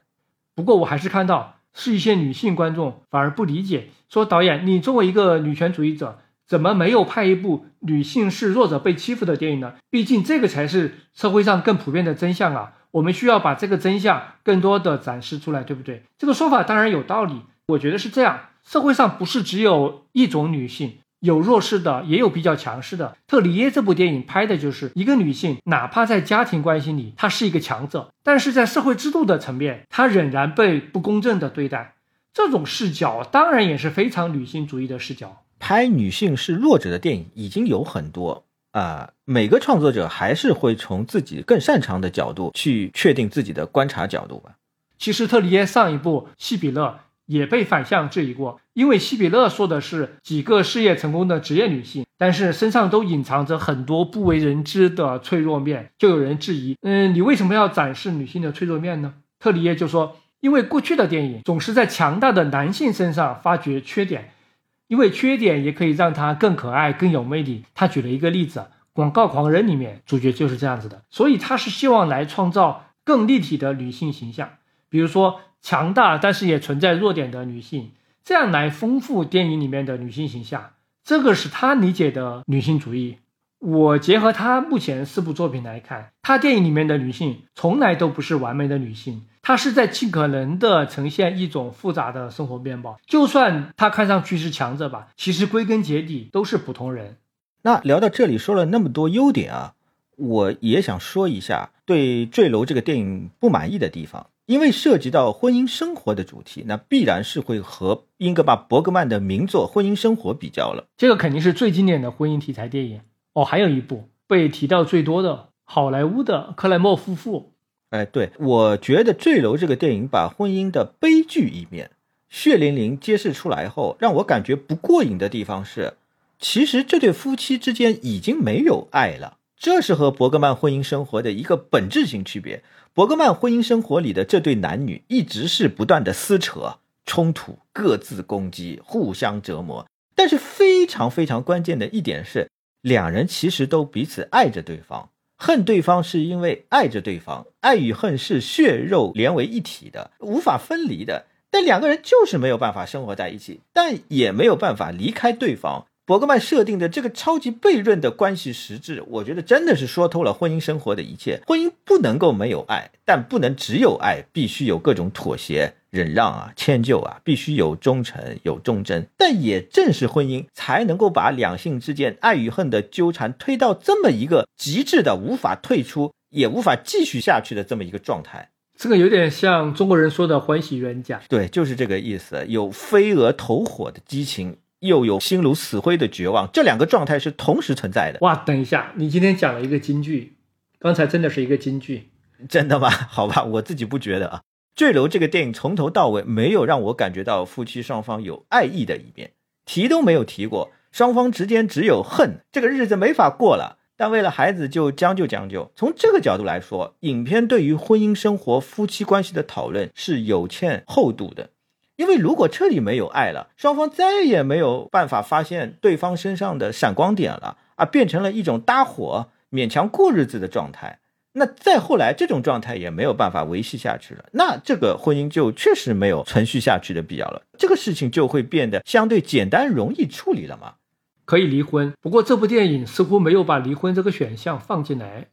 不过我还是看到是一些女性观众反而不理解，说导演你作为一个女权主义者，怎么没有拍一部女性是弱者被欺负的电影呢？毕竟这个才是社会上更普遍的真相啊！我们需要把这个真相更多的展示出来，对不对？这个说法当然有道理，我觉得是这样。社会上不是只有一种女性。有弱势的，也有比较强势的。特里耶这部电影拍的就是一个女性，哪怕在家庭关系里，她是一个强者，但是在社会制度的层面，她仍然被不公正的对待。这种视角当然也是非常女性主义的视角。拍女性是弱者的电影已经有很多啊，每个创作者还是会从自己更擅长的角度去确定自己的观察角度吧。其实特里耶上一部《西比勒》。也被反向质疑过，因为希比勒说的是几个事业成功的职业女性，但是身上都隐藏着很多不为人知的脆弱面，就有人质疑，嗯，你为什么要展示女性的脆弱面呢？特里耶就说，因为过去的电影总是在强大的男性身上发掘缺点，因为缺点也可以让他更可爱、更有魅力。他举了一个例子，《广告狂人》里面主角就是这样子的，所以他是希望来创造更立体的女性形象，比如说。强大但是也存在弱点的女性，这样来丰富电影里面的女性形象，这个是他理解的女性主义。我结合他目前四部作品来看，他电影里面的女性从来都不是完美的女性，她是在尽可能的呈现一种复杂的生活面貌。就算他看上去是强者吧，其实归根结底都是普通人。那聊到这里，说了那么多优点啊，我也想说一下对《坠楼》这个电影不满意的地方。因为涉及到婚姻生活的主题，那必然是会和英格玛·伯格曼的名作《婚姻生活》比较了。这个肯定是最经典的婚姻题材电影哦。还有一部被提到最多的好莱坞的克莱默夫妇。哎，对，我觉得《坠楼》这个电影把婚姻的悲剧一面血淋淋揭示出来后，让我感觉不过瘾的地方是，其实这对夫妻之间已经没有爱了。这是和伯格曼婚姻生活的一个本质性区别。伯格曼婚姻生活里的这对男女一直是不断的撕扯、冲突、各自攻击、互相折磨。但是非常非常关键的一点是，两人其实都彼此爱着对方，恨对方是因为爱着对方。爱与恨是血肉连为一体的，无法分离的。但两个人就是没有办法生活在一起，但也没有办法离开对方。伯格曼设定的这个超级悖论的关系实质，我觉得真的是说透了婚姻生活的一切。婚姻不能够没有爱，但不能只有爱，必须有各种妥协、忍让啊、迁就啊，必须有忠诚、有忠贞。但也正是婚姻，才能够把两性之间爱与恨的纠缠推到这么一个极致的无法退出、也无法继续下去的这么一个状态。这个有点像中国人说的“欢喜冤家”，对，就是这个意思。有飞蛾投火的激情。又有心如死灰的绝望，这两个状态是同时存在的。哇，等一下，你今天讲了一个金句，刚才真的是一个金句，真的吗？[LAUGHS] 好吧，我自己不觉得啊。《坠楼》这个电影从头到尾没有让我感觉到夫妻双方有爱意的一面，提都没有提过，双方之间只有恨，这个日子没法过了。但为了孩子就将就将就。从这个角度来说，影片对于婚姻生活、夫妻关系的讨论是有欠厚度的。因为如果彻底没有爱了，双方再也没有办法发现对方身上的闪光点了啊，变成了一种搭伙勉强过日子的状态。那再后来，这种状态也没有办法维系下去了，那这个婚姻就确实没有存续下去的必要了。这个事情就会变得相对简单容易处理了嘛？可以离婚。不过这部电影似乎没有把离婚这个选项放进来。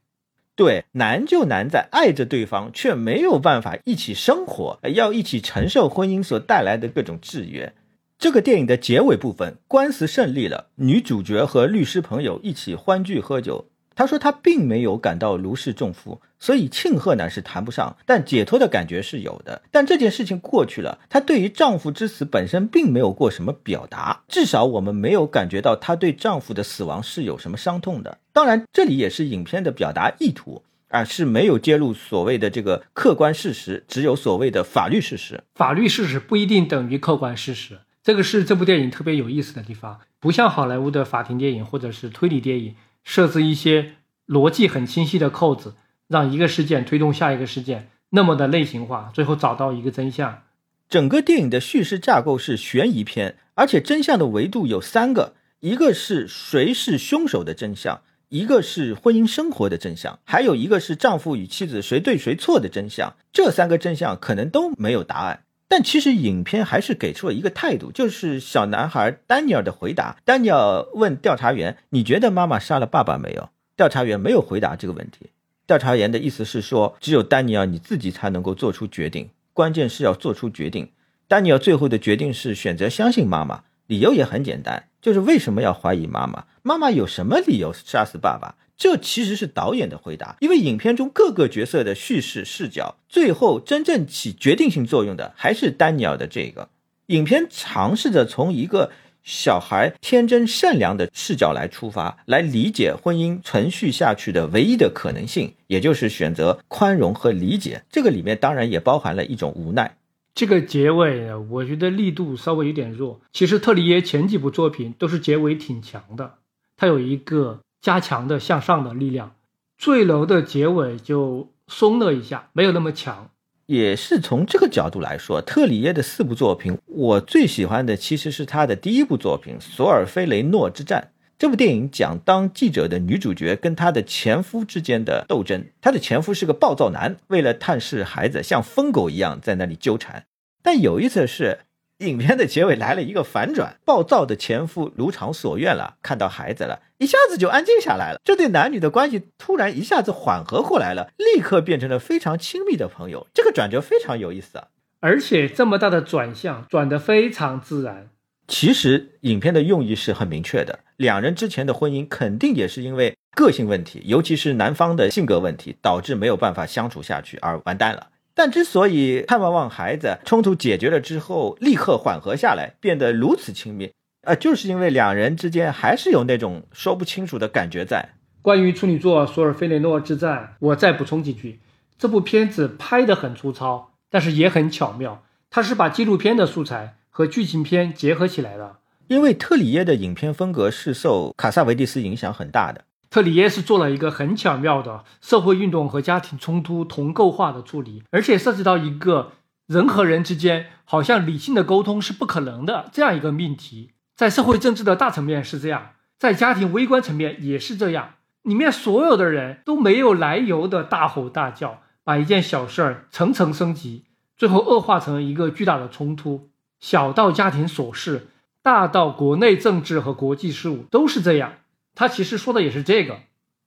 对，难就难在爱着对方，却没有办法一起生活，要一起承受婚姻所带来的各种制约。这个电影的结尾部分，官司胜利了，女主角和律师朋友一起欢聚喝酒。她说她并没有感到如释重负。所以庆贺呢是谈不上，但解脱的感觉是有的。但这件事情过去了，她对于丈夫之死本身并没有过什么表达，至少我们没有感觉到她对丈夫的死亡是有什么伤痛的。当然，这里也是影片的表达意图，而是没有揭露所谓的这个客观事实，只有所谓的法律事实。法律事实不一定等于客观事实，这个是这部电影特别有意思的地方。不像好莱坞的法庭电影或者是推理电影，设置一些逻辑很清晰的扣子。让一个事件推动下一个事件，那么的类型化，最后找到一个真相。整个电影的叙事架构是悬疑片，而且真相的维度有三个：一个是谁是凶手的真相，一个是婚姻生活的真相，还有一个是丈夫与妻子谁对谁错的真相。这三个真相可能都没有答案，但其实影片还是给出了一个态度，就是小男孩丹尼尔的回答。丹尼尔问调查员：“你觉得妈妈杀了爸爸没有？”调查员没有回答这个问题。调查员的意思是说，只有丹尼尔你自己才能够做出决定，关键是要做出决定。丹尼尔最后的决定是选择相信妈妈，理由也很简单，就是为什么要怀疑妈妈？妈妈有什么理由杀死爸爸？这其实是导演的回答，因为影片中各个角色的叙事视角，最后真正起决定性作用的还是丹尼尔的这个。影片尝试着从一个。小孩天真善良的视角来出发，来理解婚姻存续下去的唯一的可能性，也就是选择宽容和理解。这个里面当然也包含了一种无奈。这个结尾，我觉得力度稍微有点弱。其实特里耶前几部作品都是结尾挺强的，他有一个加强的向上的力量。坠楼的结尾就松了一下，没有那么强。也是从这个角度来说，特里耶的四部作品，我最喜欢的其实是他的第一部作品《索尔菲雷诺之战》。这部电影讲当记者的女主角跟她的前夫之间的斗争。她的前夫是个暴躁男，为了探视孩子，像疯狗一样在那里纠缠。但有意思的是。影片的结尾来了一个反转，暴躁的前夫如偿所愿了，看到孩子了，一下子就安静下来了。这对男女的关系突然一下子缓和过来了，立刻变成了非常亲密的朋友。这个转折非常有意思啊！而且这么大的转向，转得非常自然。其实影片的用意是很明确的，两人之前的婚姻肯定也是因为个性问题，尤其是男方的性格问题，导致没有办法相处下去而完蛋了。但之所以看望望孩子，冲突解决了之后立刻缓和下来，变得如此亲密，呃，就是因为两人之间还是有那种说不清楚的感觉在。关于处女座《索尔菲雷诺之战》，我再补充几句：这部片子拍得很粗糙，但是也很巧妙，它是把纪录片的素材和剧情片结合起来了。因为特里耶的影片风格是受卡萨维蒂斯影响很大的。特里耶是做了一个很巧妙的社会运动和家庭冲突同构化的处理，而且涉及到一个人和人之间好像理性的沟通是不可能的这样一个命题。在社会政治的大层面是这样，在家庭微观层面也是这样。里面所有的人都没有来由的大吼大叫，把一件小事儿层层升级，最后恶化成一个巨大的冲突。小到家庭琐事，大到国内政治和国际事务，都是这样。他其实说的也是这个，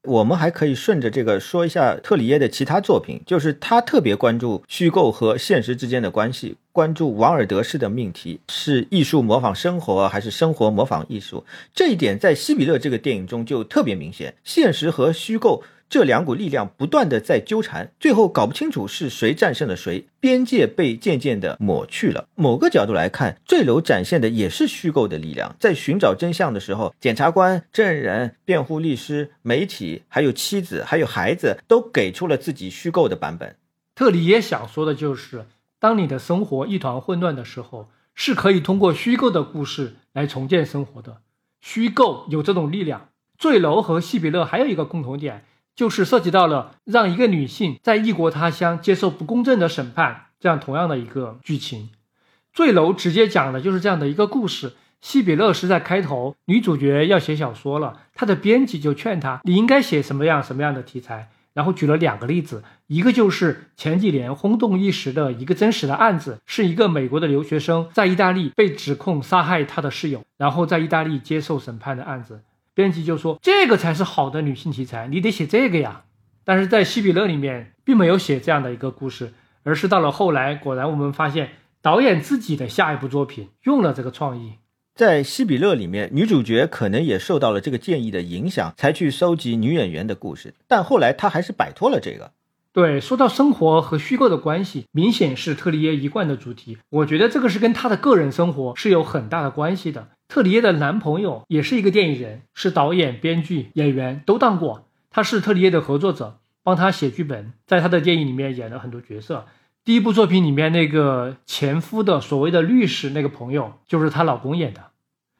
我们还可以顺着这个说一下特里耶的其他作品，就是他特别关注虚构和现实之间的关系，关注王尔德式的命题，是艺术模仿生活还是生活模仿艺术？这一点在希比勒这个电影中就特别明显，现实和虚构。这两股力量不断的在纠缠，最后搞不清楚是谁战胜了谁，边界被渐渐的抹去了。某个角度来看，坠楼展现的也是虚构的力量。在寻找真相的时候，检察官、证人、辩护律师、媒体，还有妻子，还有孩子，都给出了自己虚构的版本。特里也想说的就是，当你的生活一团混乱的时候，是可以通过虚构的故事来重建生活的。虚构有这种力量。坠楼和西比勒还有一个共同点。就是涉及到了让一个女性在异国他乡接受不公正的审判这样同样的一个剧情，坠楼直接讲的就是这样的一个故事。西比勒是在开头，女主角要写小说了，她的编辑就劝她，你应该写什么样什么样的题材，然后举了两个例子，一个就是前几年轰动一时的一个真实的案子，是一个美国的留学生在意大利被指控杀害他的室友，然后在意大利接受审判的案子。编辑就说：“这个才是好的女性题材，你得写这个呀。”但是在希比勒里面并没有写这样的一个故事，而是到了后来，果然我们发现导演自己的下一部作品用了这个创意。在希比勒里面，女主角可能也受到了这个建议的影响，才去搜集女演员的故事，但后来她还是摆脱了这个。对，说到生活和虚构的关系，明显是特里耶一贯的主题。我觉得这个是跟他的个人生活是有很大的关系的。特里耶的男朋友也是一个电影人，是导演、编剧、演员都当过。他是特里耶的合作者，帮他写剧本，在他的电影里面演了很多角色。第一部作品里面那个前夫的所谓的律师那个朋友，就是她老公演的。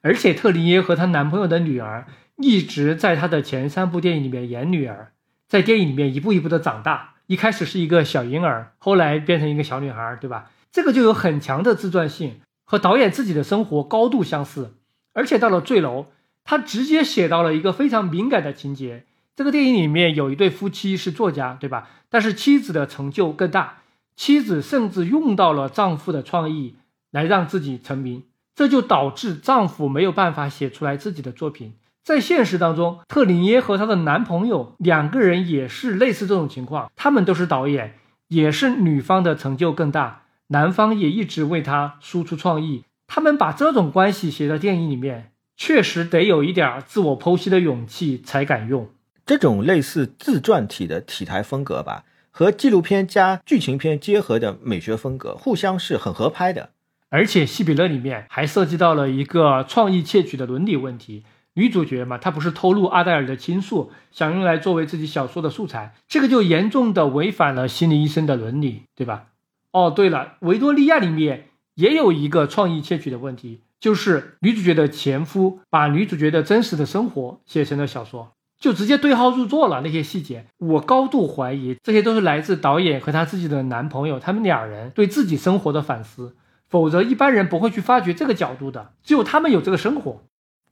而且特里耶和她男朋友的女儿一直在她的前三部电影里面演女儿，在电影里面一步一步的长大，一开始是一个小婴儿，后来变成一个小女孩，对吧？这个就有很强的自传性，和导演自己的生活高度相似。而且到了坠楼，他直接写到了一个非常敏感的情节，这个电影里面有一对夫妻是作家，对吧？但是妻子的成就更大，妻子甚至用到了丈夫的创意来让自己成名，这就导致丈夫没有办法写出来自己的作品。在现实当中，特里耶和她的男朋友两个人也是类似这种情况，他们都是导演，也是女方的成就更大，男方也一直为她输出创意。他们把这种关系写到电影里面，确实得有一点自我剖析的勇气才敢用。这种类似自传体的体裁风格吧，和纪录片加剧情片结合的美学风格，互相是很合拍的。而且《西比勒》里面还涉及到了一个创意窃取的伦理问题。女主角嘛，她不是偷录阿黛尔的倾诉，想用来作为自己小说的素材，这个就严重的违反了心理医生的伦理，对吧？哦，对了，《维多利亚》里面也有一个创意窃取的问题，就是女主角的前夫把女主角的真实的生活写成了小说。就直接对号入座了，那些细节我高度怀疑，这些都是来自导演和她自己的男朋友，他们两人对自己生活的反思，否则一般人不会去发掘这个角度的，只有他们有这个生活，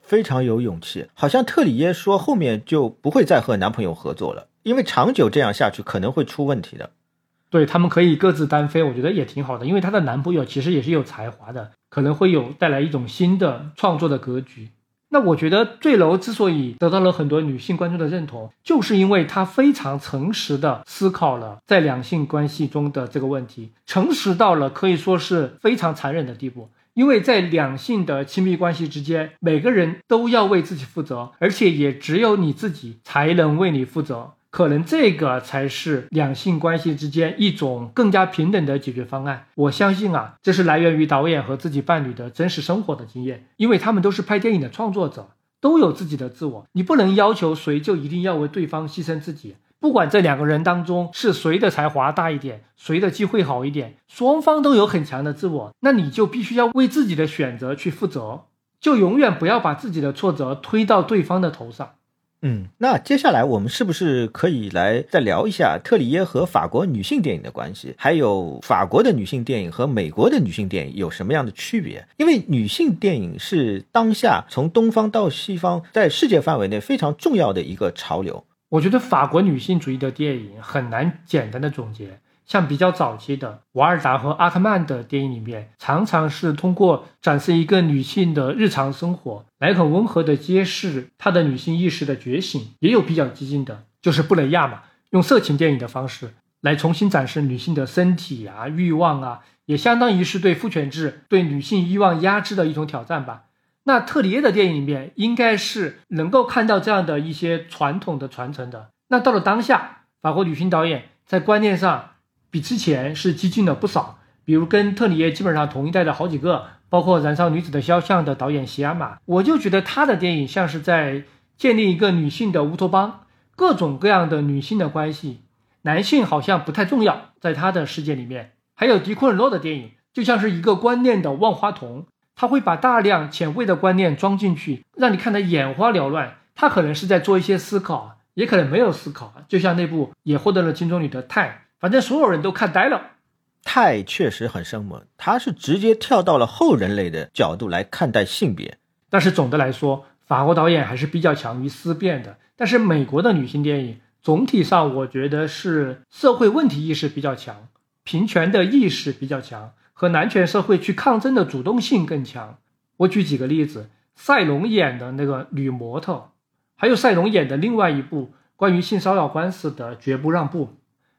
非常有勇气。好像特里耶说后面就不会再和男朋友合作了，因为长久这样下去可能会出问题的。对他们可以各自单飞，我觉得也挺好的，因为她的男朋友其实也是有才华的，可能会有带来一种新的创作的格局。那我觉得《坠楼》之所以得到了很多女性观众的认同，就是因为她非常诚实的思考了在两性关系中的这个问题，诚实到了可以说是非常残忍的地步。因为在两性的亲密关系之间，每个人都要为自己负责，而且也只有你自己才能为你负责。可能这个才是两性关系之间一种更加平等的解决方案。我相信啊，这是来源于导演和自己伴侣的真实生活的经验，因为他们都是拍电影的创作者，都有自己的自我。你不能要求谁就一定要为对方牺牲自己，不管这两个人当中是谁的才华大一点，谁的机会好一点，双方都有很强的自我，那你就必须要为自己的选择去负责，就永远不要把自己的挫折推到对方的头上。嗯，那接下来我们是不是可以来再聊一下特里耶和法国女性电影的关系？还有法国的女性电影和美国的女性电影有什么样的区别？因为女性电影是当下从东方到西方在世界范围内非常重要的一个潮流。我觉得法国女性主义的电影很难简单的总结。像比较早期的瓦尔达和阿克曼的电影里面，常常是通过展示一个女性的日常生活，来很温和的揭示她的女性意识的觉醒。也有比较激进的，就是布雷亚嘛，用色情电影的方式来重新展示女性的身体啊、欲望啊，也相当于是对父权制、对女性欲望压制的一种挑战吧。那特里耶的电影里面，应该是能够看到这样的一些传统的传承的。那到了当下，法国女性导演在观念上。比之前是激进了不少，比如跟特里耶基本上同一代的好几个，包括《燃烧女子的肖像》的导演席亚玛，我就觉得他的电影像是在建立一个女性的乌托邦，各种各样的女性的关系，男性好像不太重要，在他的世界里面。还有迪库尔诺的电影，就像是一个观念的万花筒，他会把大量前卫的观念装进去，让你看得眼花缭乱。他可能是在做一些思考，也可能没有思考，就像那部也获得了金棕榈的《泰》。反正所有人都看呆了，泰确实很生猛，他是直接跳到了后人类的角度来看待性别。但是总的来说，法国导演还是比较强于思辨的。但是美国的女性电影总体上，我觉得是社会问题意识比较强，平权的意识比较强，和男权社会去抗争的主动性更强。我举几个例子：赛隆演的那个女模特，还有赛隆演的另外一部关于性骚扰官司的《绝不让步》。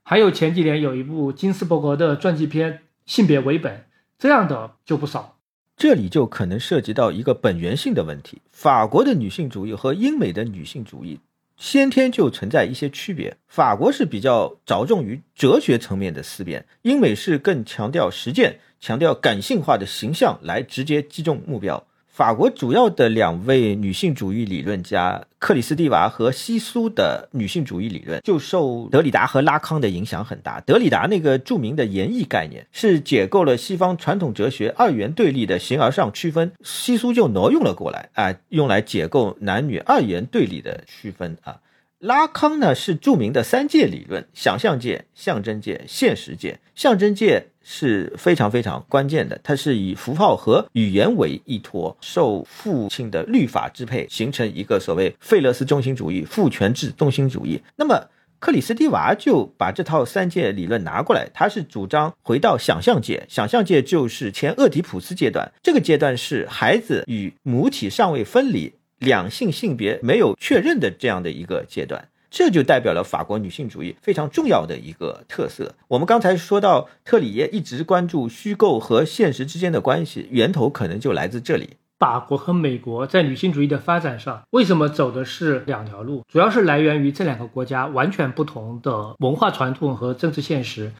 还有前几年有一部金斯伯格的传记片《性别为本》，这样的就不少。这里就可能涉及到一个本源性的问题：法国的女性主义和英美的女性主义先天就存在一些区别。法国是比较着重于哲学层面的思辨，英美是更强调实践，强调感性化的形象来直接击中目标。法国主要的两位女性主义理论家克里斯蒂娃和西苏的女性主义理论就受德里达和拉康的影响很大。德里达那个著名的演绎概念是解构了西方传统哲学二元对立的形而上区分，西苏就挪用了过来啊，用来解构男女二元对立的区分啊。拉康呢是著名的三界理论：想象界、象征界、现实界。象征界是非常非常关键的，它是以符号和语言为依托，受父亲的律法支配，形成一个所谓费勒斯中心主义、父权制中心主义。那么。克里斯蒂娃就把这套三界理论拿过来，他是主张回到想象界，想象界就是前厄狄浦斯阶段，这个阶段是孩子与母体尚未分离，两性性别没有确认的这样的一个阶段，这就代表了法国女性主义非常重要的一个特色。我们刚才说到特里耶一直关注虚构和现实之间的关系，源头可能就来自这里。法国和美国在女性主义的发展上，为什么走的是两条路？主要是来源于这两个国家完全不同的文化传统和政治现实。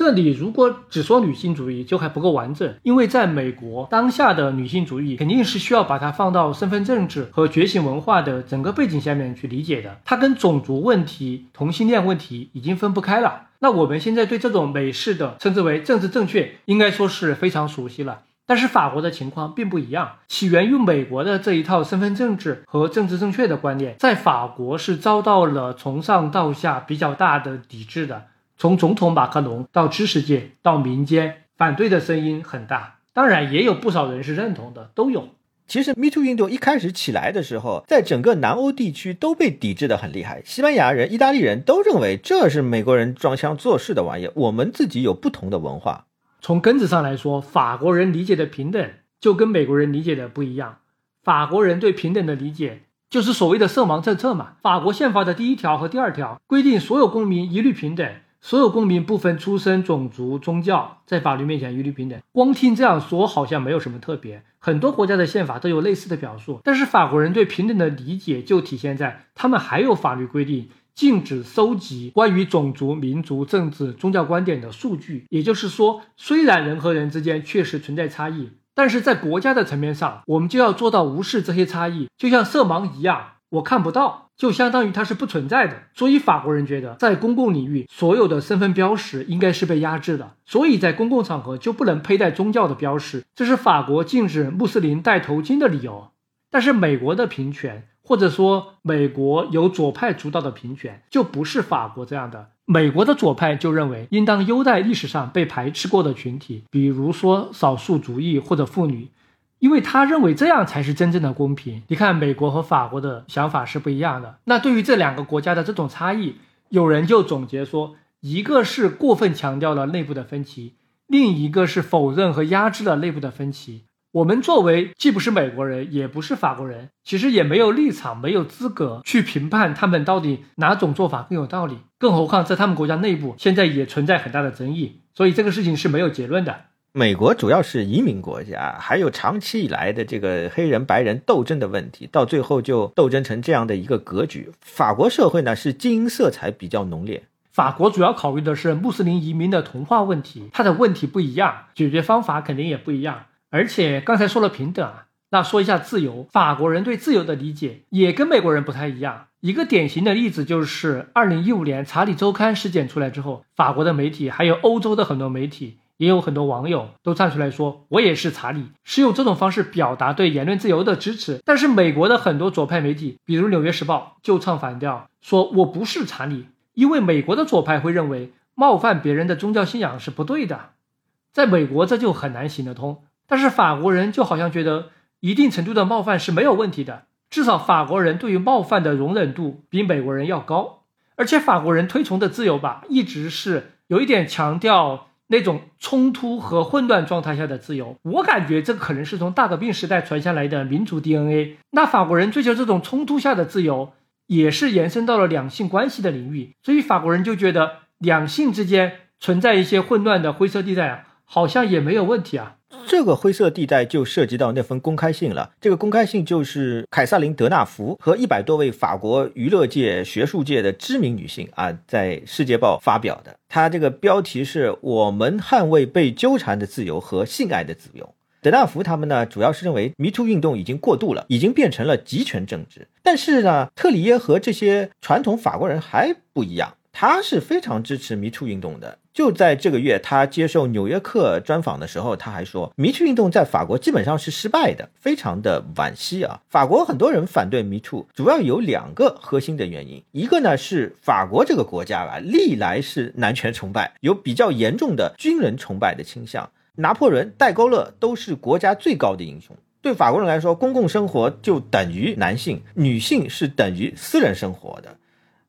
这里如果只说女性主义就还不够完整，因为在美国当下的女性主义肯定是需要把它放到身份政治和觉醒文化的整个背景下面去理解的。它跟种族问题、同性恋问题已经分不开了。那我们现在对这种美式的称之为政治正确，应该说是非常熟悉了。但是法国的情况并不一样，起源于美国的这一套身份政治和政治正确的观念，在法国是遭到了从上到下比较大的抵制的。从总统马克龙到知识界到民间，反对的声音很大。当然，也有不少人是认同的，都有。其实，Me Too 运动一开始起来的时候，在整个南欧地区都被抵制的很厉害。西班牙人、意大利人都认为这是美国人装腔作势的玩意儿，我们自己有不同的文化。从根子上来说，法国人理解的平等就跟美国人理解的不一样。法国人对平等的理解就是所谓的色盲政策嘛。法国宪法的第一条和第二条规定，所有公民一律平等，所有公民不分出身、种族、宗教，在法律面前一律平等。光听这样说好像没有什么特别，很多国家的宪法都有类似的表述。但是法国人对平等的理解就体现在他们还有法律规定。禁止搜集关于种族、民族、政治、宗教观点的数据。也就是说，虽然人和人之间确实存在差异，但是在国家的层面上，我们就要做到无视这些差异，就像色盲一样，我看不到，就相当于它是不存在的。所以法国人觉得，在公共领域，所有的身份标识应该是被压制的，所以在公共场合就不能佩戴宗教的标识，这是法国禁止穆斯林戴头巾的理由。但是美国的平权。或者说，美国由左派主导的平权就不是法国这样的。美国的左派就认为，应当优待历史上被排斥过的群体，比如说少数族裔或者妇女，因为他认为这样才是真正的公平。你看，美国和法国的想法是不一样的。那对于这两个国家的这种差异，有人就总结说，一个是过分强调了内部的分歧，另一个是否认和压制了内部的分歧。我们作为既不是美国人，也不是法国人，其实也没有立场，没有资格去评判他们到底哪种做法更有道理。更何况在他们国家内部，现在也存在很大的争议，所以这个事情是没有结论的。美国主要是移民国家，还有长期以来的这个黑人白人斗争的问题，到最后就斗争成这样的一个格局。法国社会呢是精英色彩比较浓烈，法国主要考虑的是穆斯林移民的同化问题，它的问题不一样，解决方法肯定也不一样。而且刚才说了平等啊，那说一下自由。法国人对自由的理解也跟美国人不太一样。一个典型的例子就是二零一五年查理周刊事件出来之后，法国的媒体还有欧洲的很多媒体，也有很多网友都站出来说：“我也是查理。”是用这种方式表达对言论自由的支持。但是美国的很多左派媒体，比如《纽约时报》，就唱反调，说我不是查理，因为美国的左派会认为冒犯别人的宗教信仰是不对的，在美国这就很难行得通。但是法国人就好像觉得一定程度的冒犯是没有问题的，至少法国人对于冒犯的容忍度比美国人要高，而且法国人推崇的自由吧，一直是有一点强调那种冲突和混乱状态下的自由。我感觉这可能是从大革命时代传下来的民族 DNA。那法国人追求这种冲突下的自由，也是延伸到了两性关系的领域，所以法国人就觉得两性之间存在一些混乱的灰色地带啊，好像也没有问题啊。这个灰色地带就涉及到那封公开信了。这个公开信就是凯瑟琳·德纳福和一百多位法国娱乐界、学术界的知名女性啊，在《世界报》发表的。它这个标题是我们捍卫被纠缠的自由和性爱的自由。德纳福他们呢，主要是认为迷途运动已经过度了，已经变成了极权政治。但是呢，特里耶和这些传统法国人还不一样。他是非常支持迷途运动的。就在这个月，他接受《纽约客》专访的时候，他还说，迷途运动在法国基本上是失败的，非常的惋惜啊。法国很多人反对迷途，主要有两个核心的原因，一个呢是法国这个国家啊，历来是男权崇拜，有比较严重的军人崇拜的倾向。拿破仑、戴高乐都是国家最高的英雄。对法国人来说，公共生活就等于男性，女性是等于私人生活的。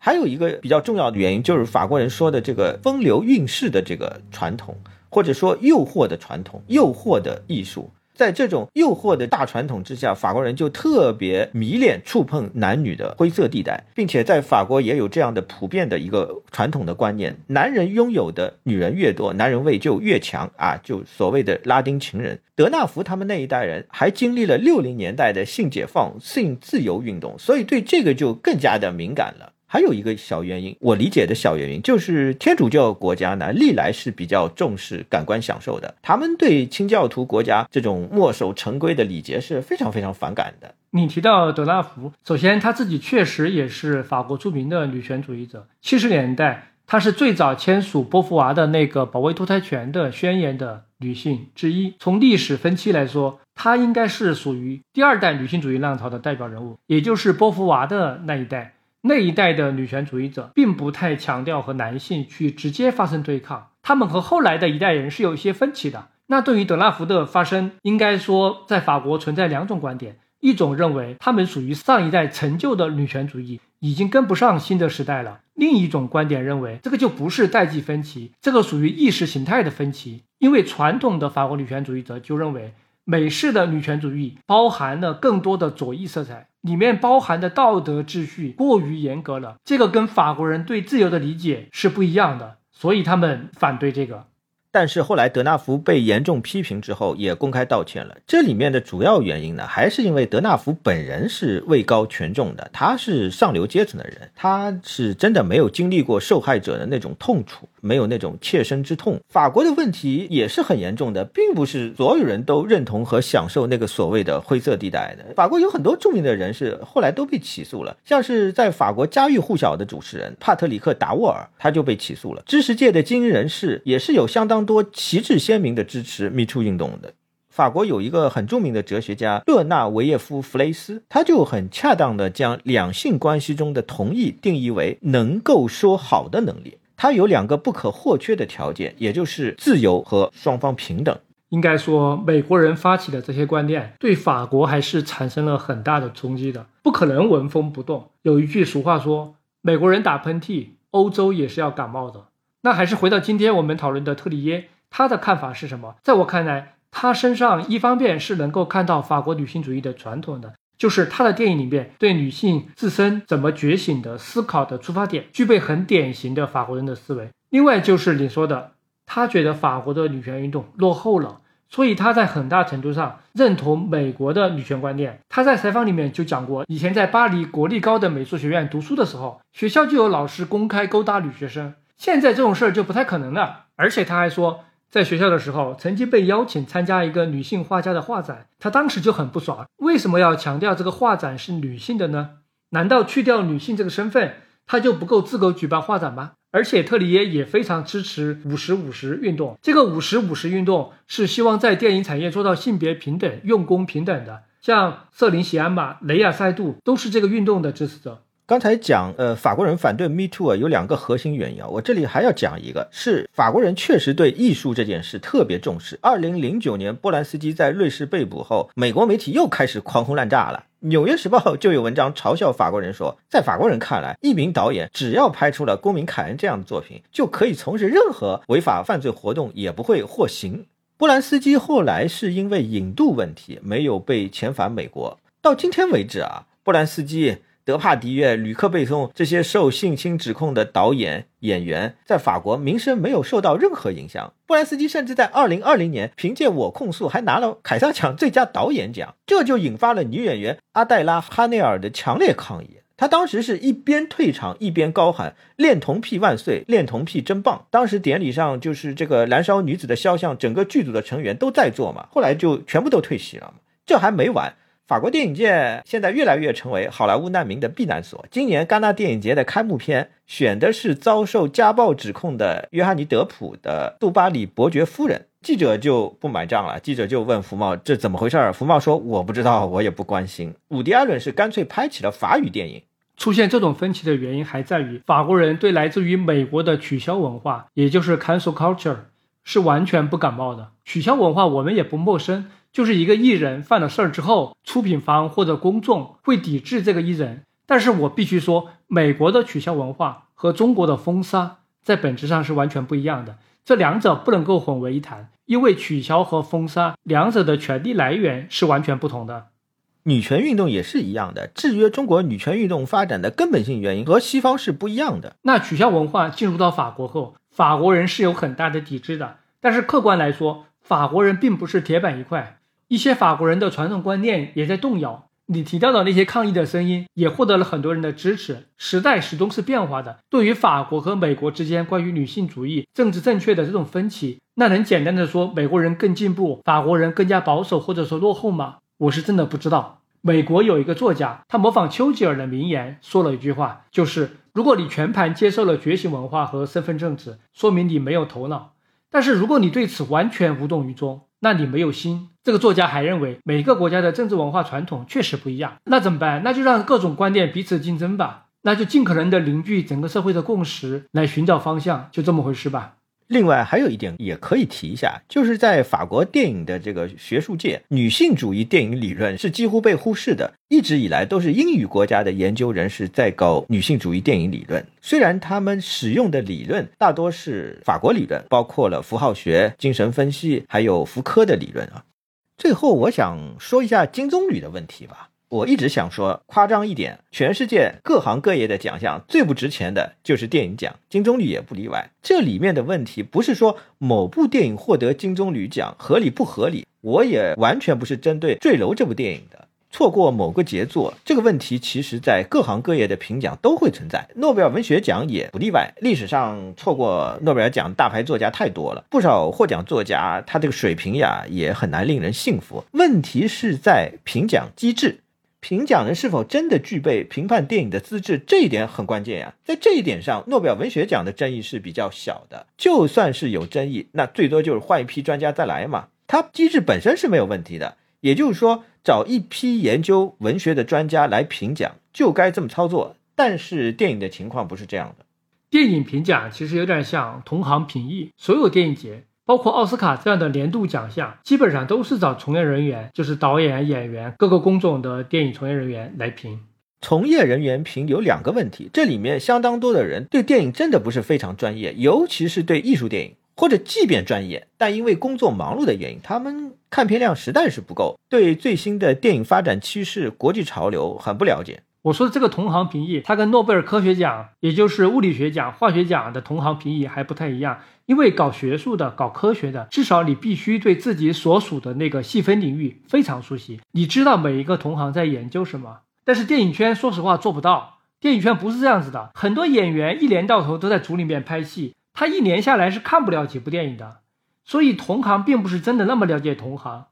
还有一个比较重要的原因，就是法国人说的这个风流韵事的这个传统，或者说诱惑的传统，诱惑的艺术。在这种诱惑的大传统之下，法国人就特别迷恋触碰男女的灰色地带，并且在法国也有这样的普遍的一个传统的观念：男人拥有的女人越多，男人味就越强啊！就所谓的拉丁情人。德纳福他们那一代人还经历了六零年代的性解放、性自由运动，所以对这个就更加的敏感了。还有一个小原因，我理解的小原因就是天主教国家呢，历来是比较重视感官享受的，他们对清教徒国家这种墨守成规的礼节是非常非常反感的。你提到德拉福，首先他自己确实也是法国著名的女权主义者。七十年代，她是最早签署波伏娃的那个保卫堕胎权的宣言的女性之一。从历史分期来说，她应该是属于第二代女性主义浪潮的代表人物，也就是波伏娃的那一代。那一代的女权主义者并不太强调和男性去直接发生对抗，他们和后来的一代人是有一些分歧的。那对于德纳福的发生，应该说在法国存在两种观点：一种认为他们属于上一代陈旧的女权主义，已经跟不上新的时代了；另一种观点认为这个就不是代际分歧，这个属于意识形态的分歧。因为传统的法国女权主义者就认为。美式的女权主义包含了更多的左翼色彩，里面包含的道德秩序过于严格了，这个跟法国人对自由的理解是不一样的，所以他们反对这个。但是后来德纳福被严重批评之后，也公开道歉了。这里面的主要原因呢，还是因为德纳福本人是位高权重的，他是上流阶层的人，他是真的没有经历过受害者的那种痛楚。没有那种切身之痛。法国的问题也是很严重的，并不是所有人都认同和享受那个所谓的灰色地带的。法国有很多著名的人士后来都被起诉了，像是在法国家喻户晓的主持人帕特里克·达沃尔，他就被起诉了。知识界的精英人士也是有相当多旗帜鲜明的支持 Me Too 运动的。法国有一个很著名的哲学家勒纳维耶夫·弗雷斯，他就很恰当的将两性关系中的同意定义为能够说好的能力。它有两个不可或缺的条件，也就是自由和双方平等。应该说，美国人发起的这些观念，对法国还是产生了很大的冲击的。不可能纹风不动。有一句俗话说：“美国人打喷嚏，欧洲也是要感冒的。”那还是回到今天我们讨论的特里耶，他的看法是什么？在我看来，他身上一方面是能够看到法国女性主义的传统的。就是他的电影里面对女性自身怎么觉醒的思考的出发点，具备很典型的法国人的思维。另外就是你说的，他觉得法国的女权运动落后了，所以他在很大程度上认同美国的女权观念。他在采访里面就讲过，以前在巴黎国立高等美术学院读书的时候，学校就有老师公开勾搭女学生，现在这种事儿就不太可能了。而且他还说。在学校的时候，曾经被邀请参加一个女性画家的画展，他当时就很不爽，为什么要强调这个画展是女性的呢？难道去掉女性这个身份，他就不够资格举办画展吗？而且特里耶也非常支持五十五十运动，这个五十五十运动是希望在电影产业做到性别平等、用工平等的，像瑟琳喜安玛、雷亚塞杜都是这个运动的支持者。刚才讲，呃，法国人反对 Me Too 啊，有两个核心原因啊。我这里还要讲一个，是法国人确实对艺术这件事特别重视。二零零九年，波兰斯基在瑞士被捕后，美国媒体又开始狂轰滥炸了。《纽约时报》就有文章嘲笑法国人说，在法国人看来，一名导演只要拍出了《公民凯恩》这样的作品，就可以从事任何违法犯罪活动，也不会获刑。波兰斯基后来是因为引渡问题没有被遣返美国。到今天为止啊，波兰斯基。德帕迪约、吕克贝松这些受性侵指控的导演、演员，在法国名声没有受到任何影响。布兰斯基甚至在2020年凭借《我控诉》还拿了凯撒奖最佳导演奖，这就引发了女演员阿黛拉·哈内尔的强烈抗议。她当时是一边退场一边高喊“恋童癖万岁，恋童癖真棒”。当时典礼上就是这个燃烧女子的肖像，整个剧组的成员都在做嘛，后来就全部都退席了嘛。这还没完。法国电影界现在越来越成为好莱坞难民的避难所。今年戛纳电影节的开幕片选的是遭受家暴指控的约翰尼·德普的《杜巴里伯爵夫人》，记者就不买账了。记者就问福茂：“这怎么回事？”福茂说：“我不知道，我也不关心。”伍迪·艾伦是干脆拍起了法语电影。出现这种分歧的原因还在于法国人对来自于美国的取消文化，也就是 cancel culture，是完全不感冒的。取消文化我们也不陌生。就是一个艺人犯了事儿之后，出品方或者公众会抵制这个艺人。但是我必须说，美国的取消文化和中国的封杀在本质上是完全不一样的，这两者不能够混为一谈，因为取消和封杀两者的权利来源是完全不同的。女权运动也是一样的，制约中国女权运动发展的根本性原因和西方是不一样的。那取消文化进入到法国后，法国人是有很大的抵制的，但是客观来说，法国人并不是铁板一块。一些法国人的传统观念也在动摇。你提到的那些抗议的声音也获得了很多人的支持。时代始终是变化的。对于法国和美国之间关于女性主义、政治正确的这种分歧，那能简单的说美国人更进步，法国人更加保守或者说落后吗？我是真的不知道。美国有一个作家，他模仿丘吉尔的名言说了一句话，就是如果你全盘接受了觉醒文化和身份政治，说明你没有头脑；但是如果你对此完全无动于衷，那你没有心。这个作家还认为，每个国家的政治文化传统确实不一样。那怎么办？那就让各种观念彼此竞争吧。那就尽可能的凝聚整个社会的共识，来寻找方向，就这么回事吧。另外还有一点也可以提一下，就是在法国电影的这个学术界，女性主义电影理论是几乎被忽视的。一直以来都是英语国家的研究人士在搞女性主义电影理论，虽然他们使用的理论大多是法国理论，包括了符号学、精神分析，还有福柯的理论啊。最后，我想说一下金棕榈的问题吧。我一直想说，夸张一点，全世界各行各业的奖项最不值钱的就是电影奖，金棕榈也不例外。这里面的问题不是说某部电影获得金棕榈奖合理不合理，我也完全不是针对《坠楼》这部电影的。错过某个杰作，这个问题其实在各行各业的评奖都会存在，诺贝尔文学奖也不例外。历史上错过诺贝尔奖大牌作家太多了，不少获奖作家他这个水平呀也很难令人信服。问题是在评奖机制。评奖人是否真的具备评判电影的资质，这一点很关键呀。在这一点上，诺贝尔文学奖的争议是比较小的。就算是有争议，那最多就是换一批专家再来嘛。它机制本身是没有问题的。也就是说，找一批研究文学的专家来评奖，就该这么操作。但是电影的情况不是这样的。电影评奖其实有点像同行评议，所有电影节。包括奥斯卡这样的年度奖项，基本上都是找从业人员，就是导演、演员、各个工种的电影从业人员来评。从业人员评有两个问题，这里面相当多的人对电影真的不是非常专业，尤其是对艺术电影，或者即便专业，但因为工作忙碌的原因，他们看片量实在是不够，对最新的电影发展趋势、国际潮流很不了解。我说的这个同行评议，它跟诺贝尔科学奖，也就是物理学奖、化学奖的同行评议还不太一样。因为搞学术的、搞科学的，至少你必须对自己所属的那个细分领域非常熟悉，你知道每一个同行在研究什么。但是电影圈说实话做不到，电影圈不是这样子的。很多演员一年到头都在组里面拍戏，他一年下来是看不了几部电影的。所以同行并不是真的那么了解同行。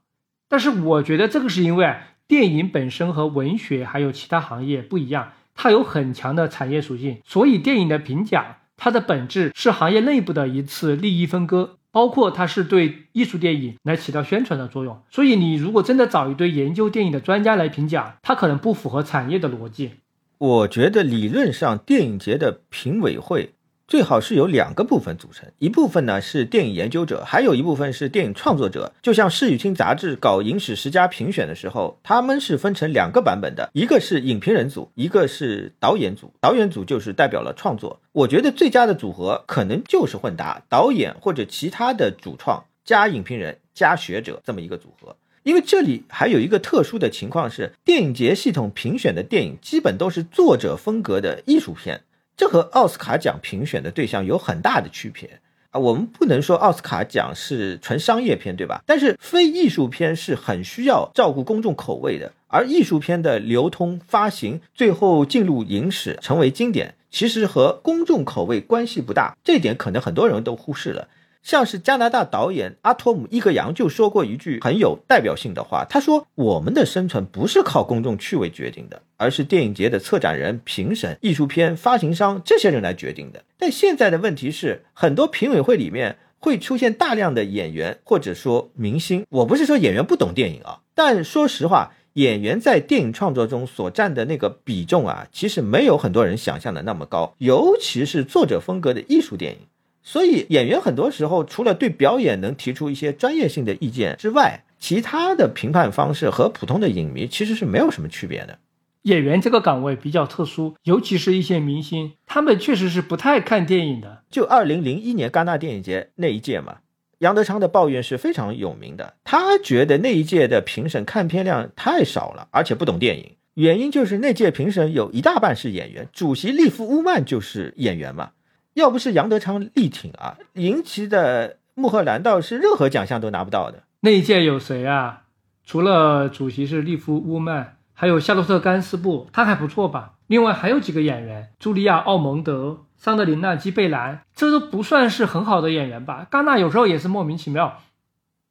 但是我觉得这个是因为。电影本身和文学还有其他行业不一样，它有很强的产业属性，所以电影的评奖，它的本质是行业内部的一次利益分割，包括它是对艺术电影来起到宣传的作用。所以你如果真的找一堆研究电影的专家来评奖，它可能不符合产业的逻辑。我觉得理论上电影节的评委会。最好是由两个部分组成，一部分呢是电影研究者，还有一部分是电影创作者。就像《视与听》杂志搞影史十佳评选的时候，他们是分成两个版本的，一个是影评人组，一个是导演组。导演组就是代表了创作。我觉得最佳的组合可能就是混搭导演或者其他的主创加影评人加学者这么一个组合。因为这里还有一个特殊的情况是，电影节系统评选的电影基本都是作者风格的艺术片。这和奥斯卡奖评选的对象有很大的区别啊！我们不能说奥斯卡奖是纯商业片，对吧？但是非艺术片是很需要照顾公众口味的，而艺术片的流通、发行，最后进入影史成为经典，其实和公众口味关系不大。这点可能很多人都忽视了。像是加拿大导演阿托姆伊格扬就说过一句很有代表性的话，他说：“我们的生存不是靠公众趣味决定的，而是电影节的策展人、评审、艺术片发行商这些人来决定的。”但现在的问题是，很多评委会里面会出现大量的演员或者说明星。我不是说演员不懂电影啊，但说实话。演员在电影创作中所占的那个比重啊，其实没有很多人想象的那么高，尤其是作者风格的艺术电影。所以演员很多时候除了对表演能提出一些专业性的意见之外，其他的评判方式和普通的影迷其实是没有什么区别的。演员这个岗位比较特殊，尤其是一些明星，他们确实是不太看电影的。就二零零一年戛纳电影节那一届嘛。杨德昌的抱怨是非常有名的，他觉得那一届的评审看片量太少了，而且不懂电影。原因就是那届评审有一大半是演员，主席利夫乌曼就是演员嘛。要不是杨德昌力挺啊，银旗的穆赫兰道是任何奖项都拿不到的。那一届有谁啊？除了主席是利夫乌曼，还有夏洛特甘斯布，他还不错吧？另外还有几个演员，茱莉亚奥蒙德。桑德琳娜·基贝兰，这都不算是很好的演员吧？戛纳有时候也是莫名其妙。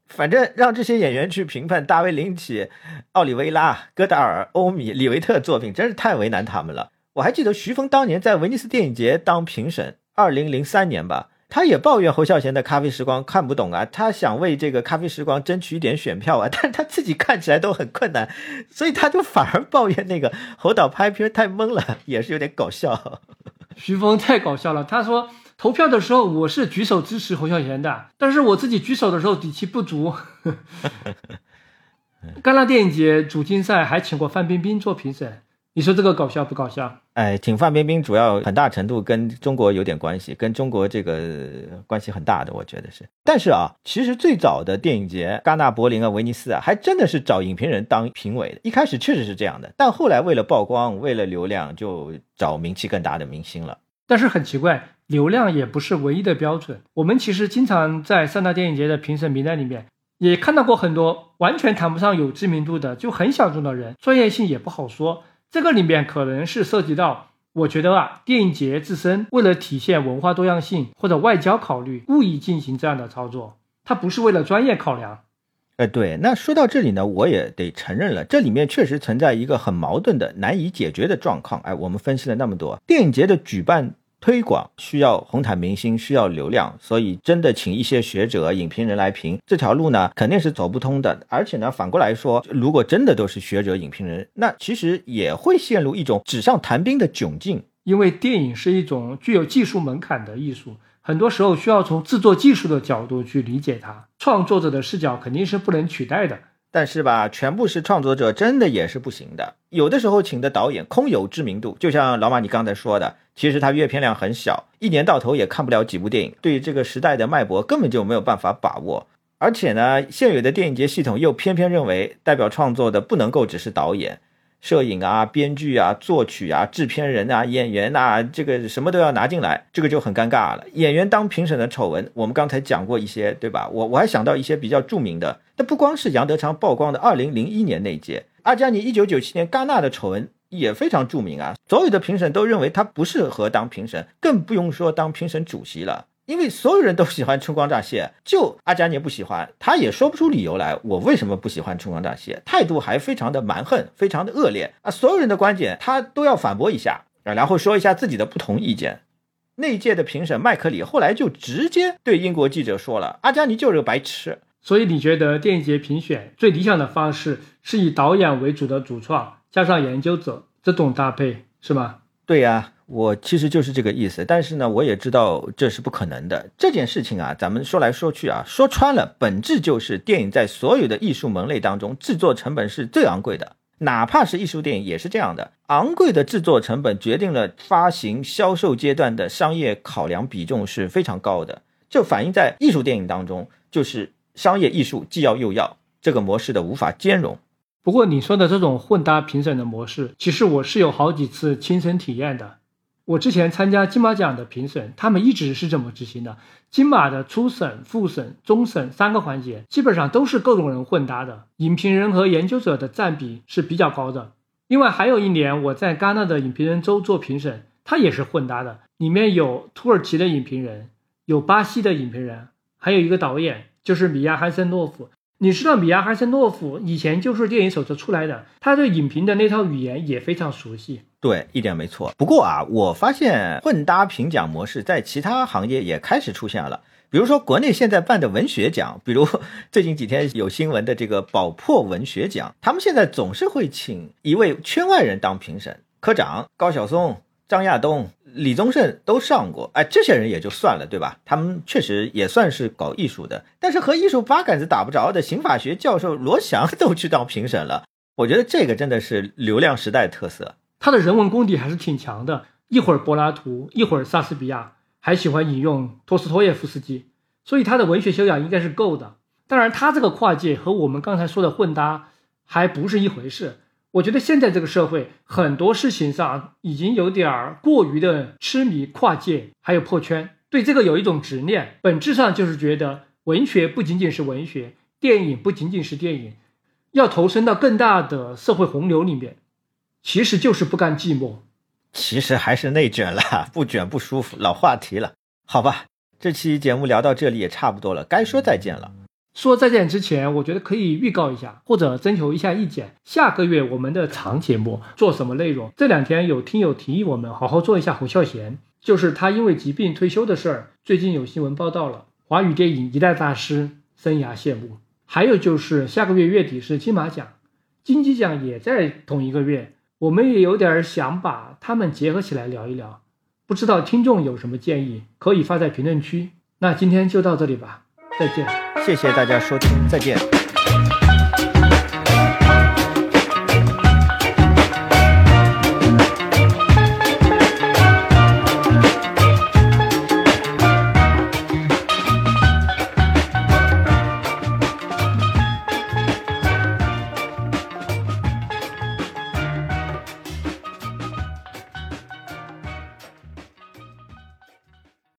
反正让这些演员去评判大卫·林奇、奥利维拉、戈达尔、欧米、李维特作品，真是太为难他们了。我还记得徐峰当年在威尼斯电影节当评审，二零零三年吧，他也抱怨侯孝贤的《咖啡时光》看不懂啊，他想为这个《咖啡时光》争取一点选票啊，[LAUGHS] 但是他自己看起来都很困难，所以他就反而抱怨那个侯导拍片太懵了，也是有点搞笑。徐峰太搞笑了，他说投票的时候我是举手支持侯孝贤的，但是我自己举手的时候底气不足。[LAUGHS] 戛纳电影节主竞赛还请过范冰冰做评审，你说这个搞笑不搞笑？哎，请范冰冰主要很大程度跟中国有点关系，跟中国这个关系很大的，我觉得是。但是啊，其实最早的电影节，戛纳、柏林啊、威尼斯啊，还真的是找影评人当评委的。一开始确实是这样的，但后来为了曝光，为了流量，就找名气更大的明星了。但是很奇怪，流量也不是唯一的标准。我们其实经常在三大电影节的评审名单里面，也看到过很多完全谈不上有知名度的，就很小众的人，专业性也不好说。这个里面可能是涉及到，我觉得啊，电影节自身为了体现文化多样性或者外交考虑，故意进行这样的操作，它不是为了专业考量。哎，对，那说到这里呢，我也得承认了，这里面确实存在一个很矛盾的、难以解决的状况。哎，我们分析了那么多，电影节的举办推广需要红毯明星，需要流量，所以真的请一些学者、影评人来评这条路呢，肯定是走不通的。而且呢，反过来说，如果真的都是学者、影评人，那其实也会陷入一种纸上谈兵的窘境，因为电影是一种具有技术门槛的艺术。很多时候需要从制作技术的角度去理解它，创作者的视角肯定是不能取代的。但是吧，全部是创作者，真的也是不行的。有的时候请的导演空有知名度，就像老马你刚才说的，其实他阅片量很小，一年到头也看不了几部电影，对这个时代的脉搏根本就没有办法把握。而且呢，现有的电影节系统又偏偏认为，代表创作的不能够只是导演。摄影啊，编剧啊，作曲啊，制片人啊，演员呐，这个什么都要拿进来，这个就很尴尬了。演员当评审的丑闻，我们刚才讲过一些，对吧？我我还想到一些比较著名的，那不光是杨德昌曝光的二零零一年那届，阿加尼一九九七年戛纳的丑闻也非常著名啊。所有的评审都认为他不适合当评审，更不用说当评审主席了。因为所有人都喜欢春光乍泄，[LAUGHS] 就阿加尼不喜欢，他也说不出理由来。我为什么不喜欢春光乍泄？态度还非常的蛮横，非常的恶劣啊！所有人的观点他都要反驳一下啊，然后说一下自己的不同意见。那届的评审麦克里后来就直接对英国记者说了：“阿加尼就是个白痴。”所以你觉得电影节评选最理想的方式是以导演为主的主创加上研究者这种搭配是吗？对呀。我其实就是这个意思，但是呢，我也知道这是不可能的。这件事情啊，咱们说来说去啊，说穿了，本质就是电影在所有的艺术门类当中，制作成本是最昂贵的。哪怕是艺术电影也是这样的，昂贵的制作成本决定了发行销售阶段的商业考量比重是非常高的。就反映在艺术电影当中，就是商业艺术既要又要这个模式的无法兼容。不过你说的这种混搭评审的模式，其实我是有好几次亲身体验的。我之前参加金马奖的评审，他们一直是这么执行的。金马的初审、复审、终审三个环节，基本上都是各种人混搭的，影评人和研究者的占比是比较高的。另外还有一年我在戛纳的影评人周做评审，他也是混搭的，里面有土耳其的影评人，有巴西的影评人，还有一个导演就是米娅·汉森诺夫。你知道米亚哈森诺夫以前就是电影手册出来的，他对影评的那套语言也非常熟悉。对，一点没错。不过啊，我发现混搭评奖模式在其他行业也开始出现了。比如说，国内现在办的文学奖，比如最近几天有新闻的这个宝珀文学奖，他们现在总是会请一位圈外人当评审，科长高晓松、张亚东、李宗盛都上过。哎，这些人也就算了，对吧？他们确实也算是搞艺术的，但是和艺术八竿子打不着的刑法学教授罗翔都去当评审了，我觉得这个真的是流量时代特色。他的人文功底还是挺强的，一会儿柏拉图，一会儿莎士比亚。还喜欢引用托斯托耶夫斯基，所以他的文学修养应该是够的。当然，他这个跨界和我们刚才说的混搭还不是一回事。我觉得现在这个社会很多事情上已经有点儿过于的痴迷跨界，还有破圈，对这个有一种执念。本质上就是觉得文学不仅仅是文学，电影不仅仅是电影，要投身到更大的社会洪流里面，其实就是不甘寂寞。其实还是内卷了，不卷不舒服，老话题了，好吧。这期节目聊到这里也差不多了，该说再见了。说再见之前，我觉得可以预告一下，或者征求一下意见。下个月我们的长节目做什么内容？这两天有听友提议我们好好做一下侯孝贤，就是他因为疾病退休的事儿，最近有新闻报道了。华语电影一代大师生涯谢幕。还有就是下个月月底是金马奖，金鸡奖也在同一个月。我们也有点想把他们结合起来聊一聊，不知道听众有什么建议，可以发在评论区。那今天就到这里吧，再见，谢谢大家收听，再见。